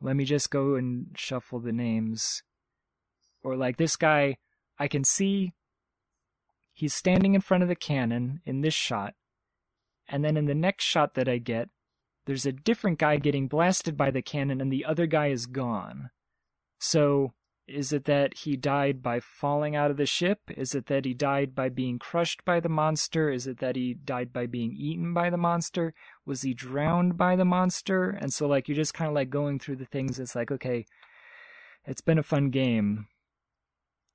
Let me just go and shuffle the names. Or like this guy i can see he's standing in front of the cannon in this shot and then in the next shot that i get there's a different guy getting blasted by the cannon and the other guy is gone. So is it that he died by falling out of the ship? Is it that he died by being crushed by the monster? Is it that he died by being eaten by the monster? Was he drowned by the monster? And so like you're just kind of like going through the things it's like okay it's been a fun game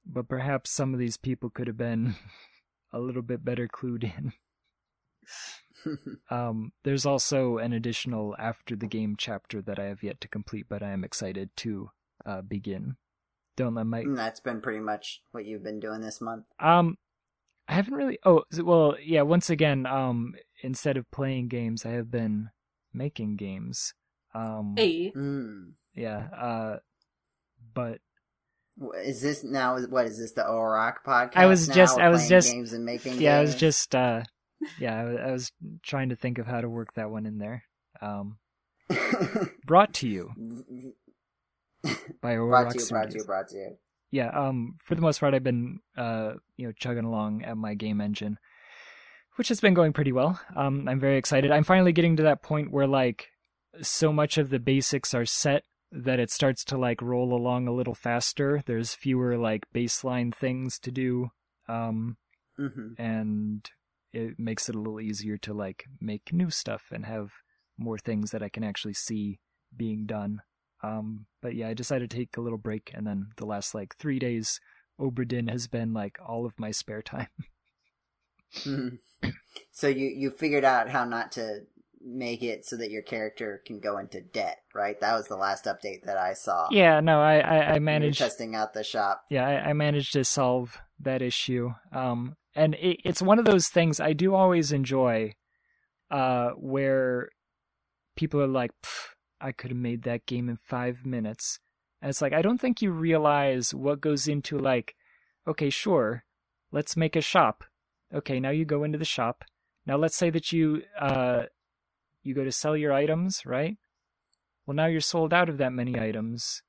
but perhaps some of these people could have been a little bit better clued in um, there's also an additional after the game chapter that i have yet to complete but i am excited to uh, begin don't let my That's been pretty much what you've been doing this month. um, I haven't really. Oh, well, yeah. Once again, um, instead of playing games, I have been making games. Um, Hey. Mm. yeah. Uh, but Is this now? What is this? The Rock podcast? I was now? just- We're I was just- games and making. yeah, I was just uh, yeah, I, wa- I was trying to think of how to work that one in there. Um, brought to you by brought to you, brought to you, brought to you. yeah um for the most part i've been uh you know chugging along at my game engine which has been going pretty well um i'm very excited i'm finally getting to that point where like so much of the basics are set that it starts to like roll along a little faster there's fewer like baseline things to do um hmm and it makes it a little easier to like make new stuff and have more things that i can actually see being done um, but yeah, I decided to take a little break, and then the last like three days, Obra Dinn has been like all of my spare time. Mhm. so you you figured out how not to make it so that your character can go into debt, right? That was the last update that I saw. yeah, no, I I, I managed. testing out the shop. Yeah, I, I managed to solve that issue. Um, and it, it's one of those things I do always enjoy, uh, where people are like, "Pff, I could have made that game in five minutes. And it's like, I don't think you realize what goes into like, okay, sure, let's make a shop. Okay, now you go into the shop. Now let's say that you, uh, you go to sell your items, right? Well, now you're sold out of that many items,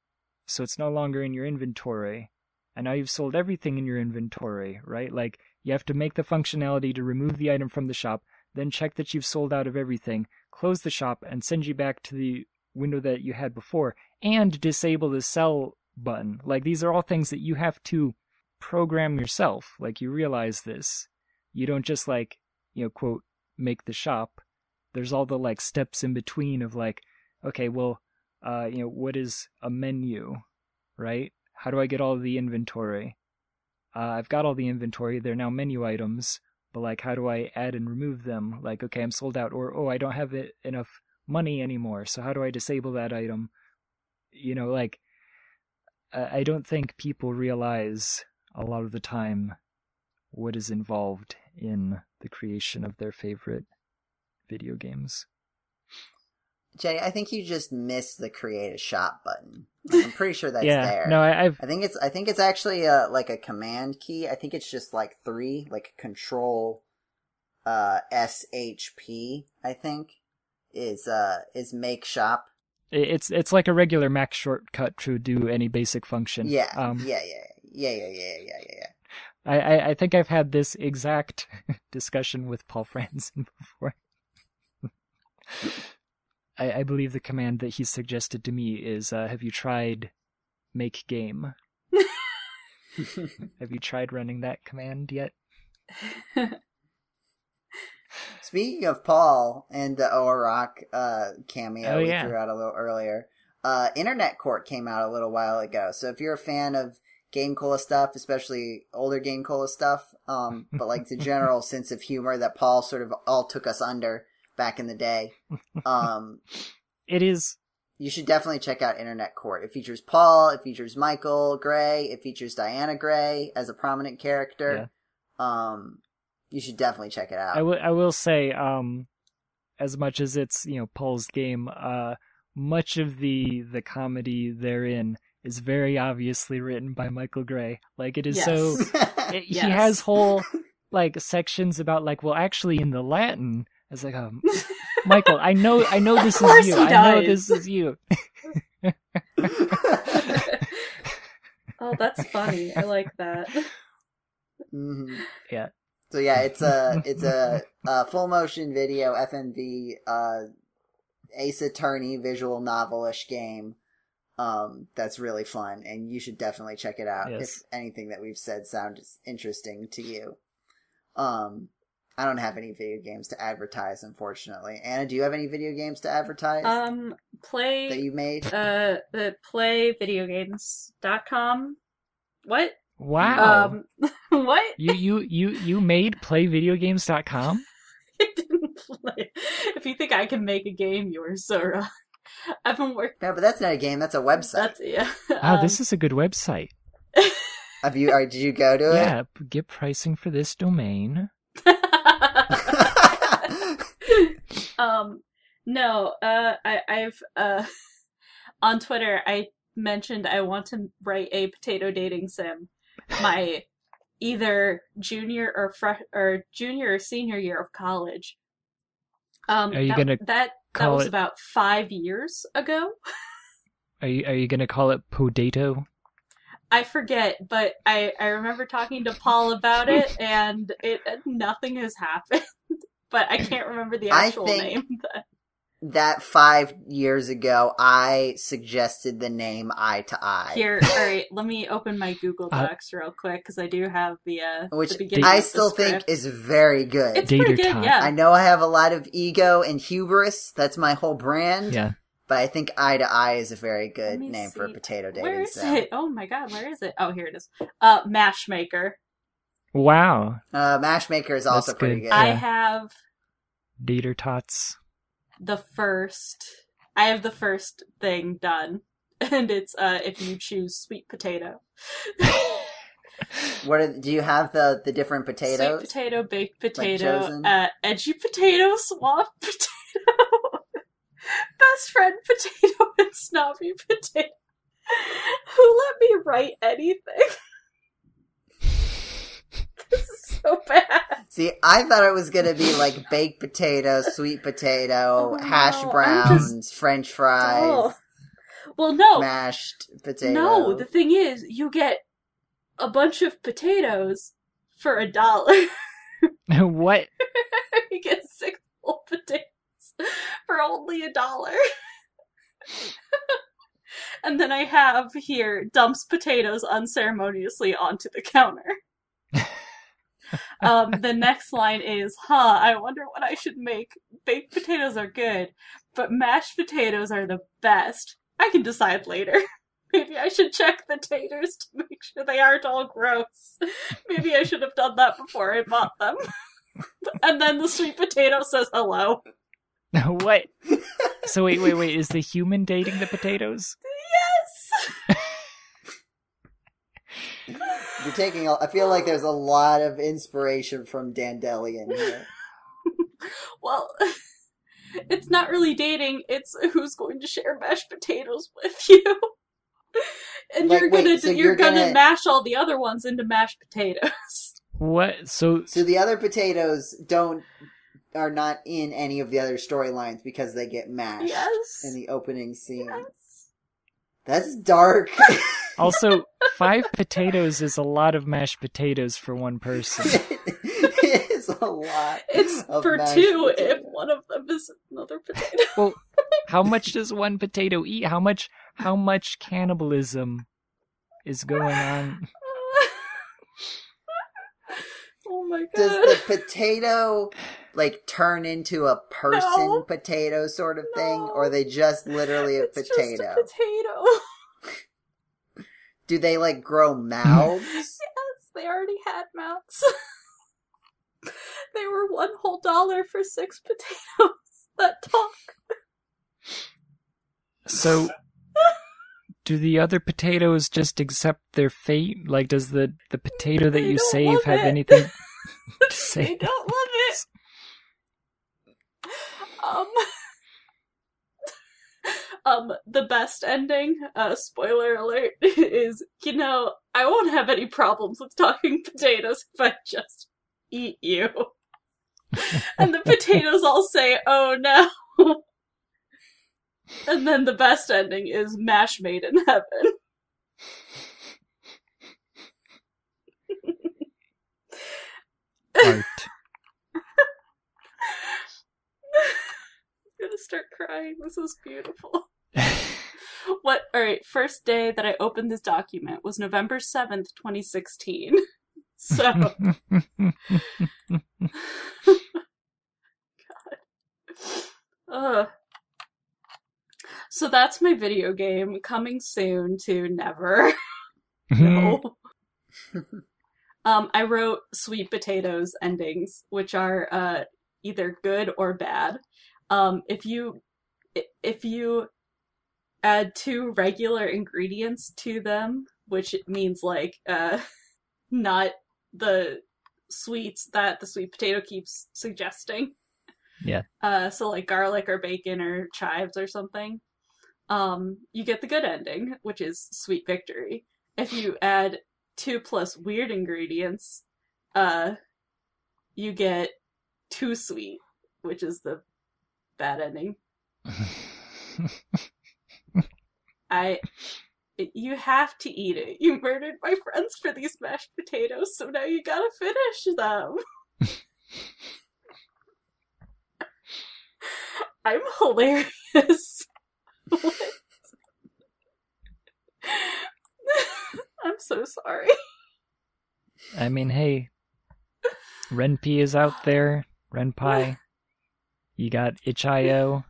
so it's no longer in your inventory. And now you've sold everything in your inventory, right? Like, you have to make the functionality to remove the item from the shop, then check that you've sold out of everything, close the shop, and send you back to the window that you had before, and disable the sell button. Like, these are all things that you have to program yourself. Like, you realize this. You don't just, like, you know, quote, make the shop. There's all the, like, steps in between of, like, okay, well, uh, you know, what is a menu, right? How do I get all the inventory? Uh, I've got all the inventory. They're now menu items, but like, how do I add and remove them? Like, okay, I'm sold out, or oh, I don't have it, enough money anymore. So how do I disable that item? You know, like, I I don't think people realize a lot of the time what is involved in the creation of their favorite video games. Jay, I think you just missed the create a shop button. I'm pretty sure that's yeah, there. no, I, I've I think it's I think it's actually uh like a command key. I think it's just like three, like control uh SHP, I think. Is uh is make shop. it's it's like a regular Mac shortcut to do any basic function. Yeah. Um, yeah, yeah. Yeah, yeah, yeah, yeah, yeah, yeah. I, I, I think I've had this exact discussion with Paul Franzen before. I, I believe the command that he suggested to me is uh, Have you tried make game? Have you tried running that command yet? Speaking of Paul and the Orok uh, cameo Oh, we yeah. threw out a little earlier, uh, Internet Court came out a little while ago. So if you're a fan of Game Cola stuff, especially older Game Cola stuff, um, but like the general sense of humor that Paul sort of all took us under back in the day, um, It is. you should definitely check out Internet Court. It features Paul, it features Michael Gray, it features Diana Gray as a prominent character. Um, you should definitely check it out. I will. I will say, um, as much as it's you know Paul's game, uh, much of the the comedy therein is very obviously written by Michael Gray. Like it is Yes. so. it- He has whole like sections about like well actually in the Latin. It's like um, Michael, I know I know this is you. I know this is you. oh, that's funny. I like that. hmm Yeah. So yeah, it's a it's a, uh full motion video FMV uh, Ace Attorney visual novelish game. Um, that's really fun, and you should definitely check it out Yes. if anything that we've said sounds interesting to you. Um, I don't have any video games to advertise, unfortunately. Anna, do you have any video games to advertise Um, that you made? uh the playvideogames.com. What? Wow. Um, what? you you you you made playvideogames.com? I didn't play. If you think I can make a game, you are so wrong. I've been working. yeah, but that's not a game. That's a website. That's yeah. Wow, Um, this is a good website. Have you? Or did you go to it? Yeah, get pricing for this domain. Um, no, uh, I, I've, uh, on Twitter, I mentioned I want to write a potato dating sim. My either junior or fre- or junior or senior year of college. Um, Are you that, gonna that that was it- about five years ago. Are you are you gonna call it Podato? I forget, but I I remember talking to Paul about it, and it nothing has happened. But I can't remember the I actual think- name. That five years ago, I suggested the name Eye to Eye. Here, all right, let me open my Google Uh, Docs real quick because I do have the uh, which the beginning I of the still think is very good. it's pretty good. Tot. Yeah, I know I have a lot of ego and hubris. That's my whole brand. Yeah. But I think Eye to Eye is a very good Let me name for a potato dating where is sim. it? Oh my god, where is it? Oh, here it is. Uh, Mashmaker. Wow. Uh, Mashmaker is also That's pretty good. good. I Yeah. have Dater tots. the first. I have the first thing done, and it's uh, if you choose sweet potato. What are, do you have the the different potatoes? Sweet potato, baked potato, chosen? uh, edgy potato, swamp potato, best friend potato, and snobby potato. Who let me write anything? this is so bad. See, I thought it was gonna be like baked potato, sweet potato, Oh, hash no, I'm browns, French fries, Oh. Well, no, mashed potato. no. The thing is, you get a bunch of potatoes for a dollar. what? you get six full potatoes for only a dollar. and then I have here dumps potatoes unceremoniously onto the counter. Um, the next line is, huh, I wonder what I should make. Baked potatoes are good, but mashed potatoes are the best. I can decide later. Maybe I should check the taters to make sure they aren't all gross. Maybe I should have done that before I bought them. and then the sweet potato says hello. what? So wait, wait, wait. Is the human dating the potatoes? Yes! You're taking. A, I feel like there's a lot of inspiration from Dandelion here. Well, it's not really dating, it's who's going to share mashed potatoes with you. And Like, you're wait, gonna so you're, you're gonna... gonna- mash all the other ones into mashed potatoes. What? So So the other potatoes don't are not in any of the other storylines because they get mashed yes. in the opening scene. yes. That's dark. also five potatoes is a lot of mashed potatoes for one person. it is a lot. It's of for mashed two if one of them is another potato. Well, how much does one potato eat? How much? How much cannibalism is going on? oh my god. Does the potato like turn into a person No. potato sort of thing, or are they just literally a it's potato? Just a potato. Do they like grow mouths? Yes, they already had mouths. they were one whole dollar for six potatoes that talk. So, do the other potatoes just accept their fate? Like, does the the potato that They you save have it. anything to they say? don't love it. Um, um, the best ending, uh, spoiler alert, is, you know, I won't have any problems with talking potatoes if I just eat you. and the potatoes all say, oh no. and then the best ending is mash made in heaven. Art. I'm gonna start crying. This is beautiful. What? All right. First day that I opened this document was November seventh, twenty sixteen. So, uh, so that's my video game coming soon to never. No. um, I wrote sweet potatoes endings, which are uh either good or bad. Um, if you if you add two regular ingredients to them, which means like uh not the sweets that the sweet potato keeps suggesting. Yeah. Uh, so like garlic or bacon or chives or something. Um, you get the good ending, which is sweet victory. If you add two plus weird ingredients, uh, you get too sweet, which is the bad ending. I you have to eat it. You murdered my friends for these mashed potatoes, so now you gotta finish them. I'm hilarious. I'm so sorry. I mean, hey, Ren'Py is out there. Ren'Py. You got itch.io.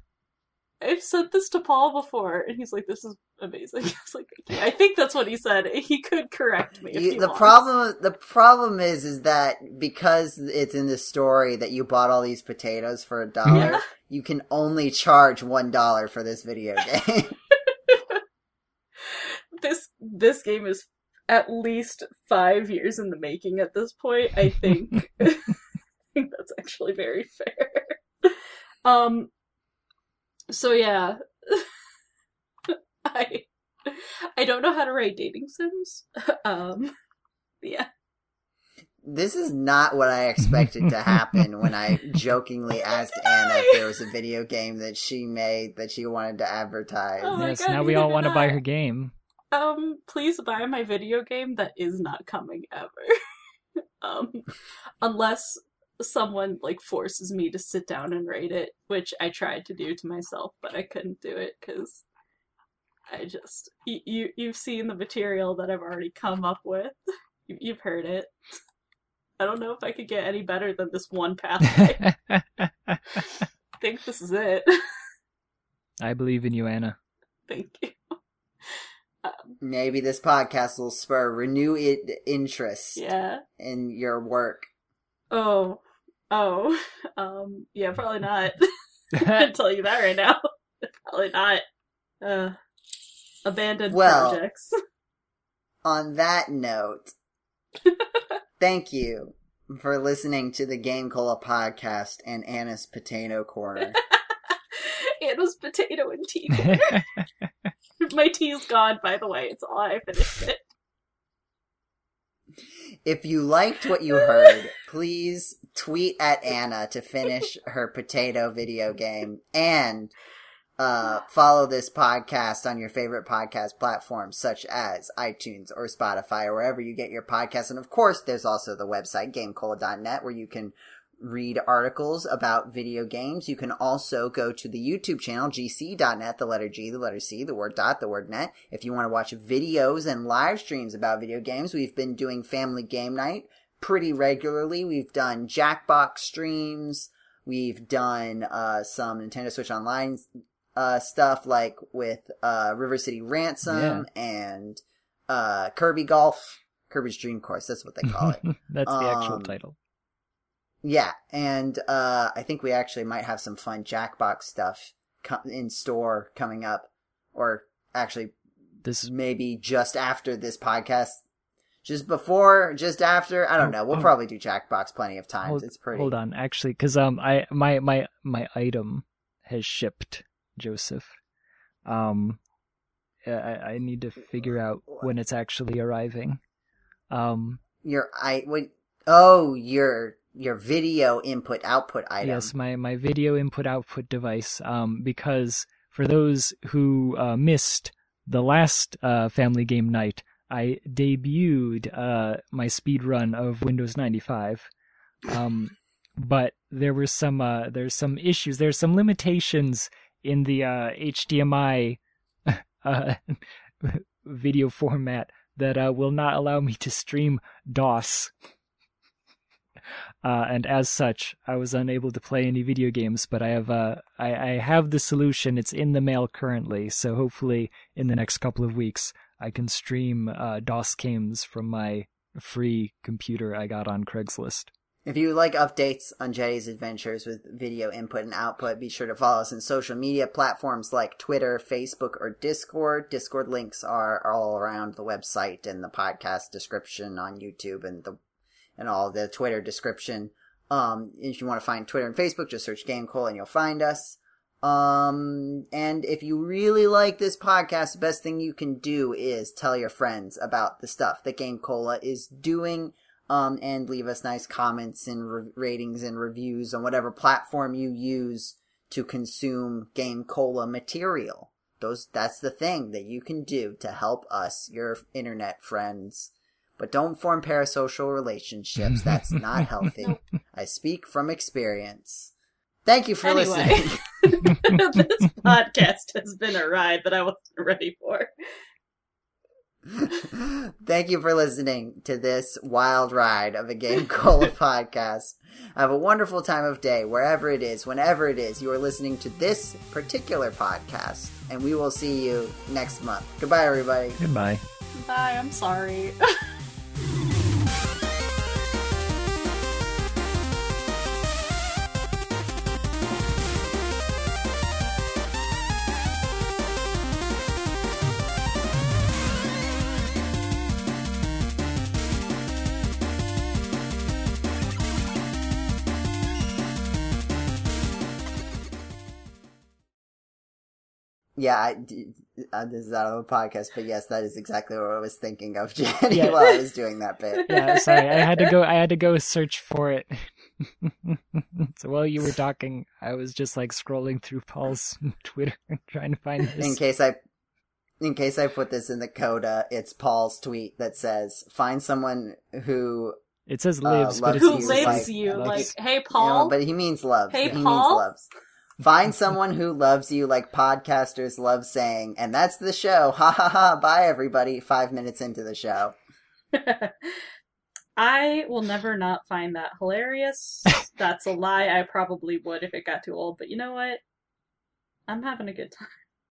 I've said this to Paul before, and he's like, "This is amazing." I was like, "I think that's what he said." He could correct me. You, the wants. problem, the problem is, is that because it's in the story that you bought all these potatoes for a dollar, yeah. you can only charge one dollar for this video game. this this game is at least five years in the making at this point. I think. I think that's actually very fair. Um, so yeah, I I don't know how to write dating sims. um, yeah. This is not what I expected to happen when I jokingly asked Anna if there was a video game that she made that she wanted to advertise. Oh yes, God, now we all want to buy her game. Um, please buy my video game that is not coming ever. um, unless someone like forces me to sit down and write it, which I tried to do to myself, but I couldn't do it because I just you, you you've seen the material that I've already come up with. You, you've heard it. I don't know if I could get any better than this one pathway. I think this is it. I believe in you, Anna. Thank you. Um, Maybe this podcast will spur renewed interest yeah. in your work. Oh, oh, um, yeah, probably not. I can tell you that right now. probably not. Uh, abandoned well, projects. on that note, thank you for listening to the Game Cola podcast and Anna's Potato Corner. Anna's Potato and Tea Corner. My tea's gone, by the way. It's all I finished it. If you liked what you heard, please tweet at Anna to finish her potato video game and uh, follow this podcast on your favorite podcast platforms such as iTunes or Spotify or wherever you get your podcasts. And of course, there's also the website gamecola.net where you can read articles about video games. You can also go to the YouTube channel, gc.net, the letter G, the letter C, the word dot, the word net. If you want to watch videos and live streams about video games, we've been doing family game night pretty regularly. We've done Jackbox streams. We've done, uh, some Nintendo Switch Online, uh, stuff like with, uh, River City Ransom yeah. and, uh, Kirby Golf. Kirby's Dream Course, that's what they call it. that's the um, actual title. Yeah, and uh, I think we actually might have some fun Jackbox stuff in store coming up, or actually, this is maybe just after this podcast, just before, just after. I don't know. We'll oh, probably do Jackbox plenty of times. Hold, it's pretty. Hold on, actually, because um, I my my my item has shipped, Joseph. Um, I I need to figure out when it's actually arriving. Um, your I when oh your your video input output item. Yes, my my video input output device. Um, because for those who uh, missed the last uh, family game night, I debuted uh, my speed run of Windows 95. Um, but there were some uh, there's some issues. There's some limitations in the uh, HDMI uh, video format that uh, will not allow me to stream DOS uh, and as such, I was unable to play any video games. But I have uh, I, I have the solution. It's in the mail currently, so hopefully in the next couple of weeks I can stream uh, DOS games from my free computer I got on Craigslist. If you like updates on Jeddy's adventures with video input and output, be sure to follow us on social media platforms like Twitter, Facebook, or Discord. Discord links are all around the website and the podcast description on YouTube and the and all the Twitter description. Um, if you want to find Twitter and Facebook, just search Game Cola and you'll find us. Um, and if you really like this podcast, the best thing you can do is tell your friends about the stuff that Game Cola is doing. Um, and leave us nice comments and re- ratings and reviews on whatever platform you use to consume Game Cola material. Those, that's the thing that you can do to help us, your internet friends. But don't form parasocial relationships. That's not healthy. I speak from experience. Thank you for Anyway. listening. this podcast has been a ride that I wasn't ready for. Thank you for listening to this wild ride of a Game Cola podcast. Have a wonderful time of day, wherever it is, whenever it is you are listening to this particular podcast. And we will see you next month. Goodbye, everybody. Goodbye. Bye, I'm sorry. Yeah, I, d- uh, this is out of a podcast, but yes, that is exactly what I was thinking of, Jenny, Yeah. while I was doing that bit. Yeah, sorry. I had to go. I had to go search for it. so while you were talking, I was just like scrolling through Paul's Twitter trying to find this. in case I in case I put this in the coda, it's Paul's tweet that says, "Find someone who It says uh, but loves it's Who you lives like- you? like- Like, hey, you know, Paul? but he means loves. Hey, he means Paul? loves. Find someone who loves you like podcasters love saying, and that's the show. Ha ha ha! Bye everybody. Five minutes into the show. I will never not find that hilarious. That's a lie. I probably would if it got too old, but you know what? I'm having a good time.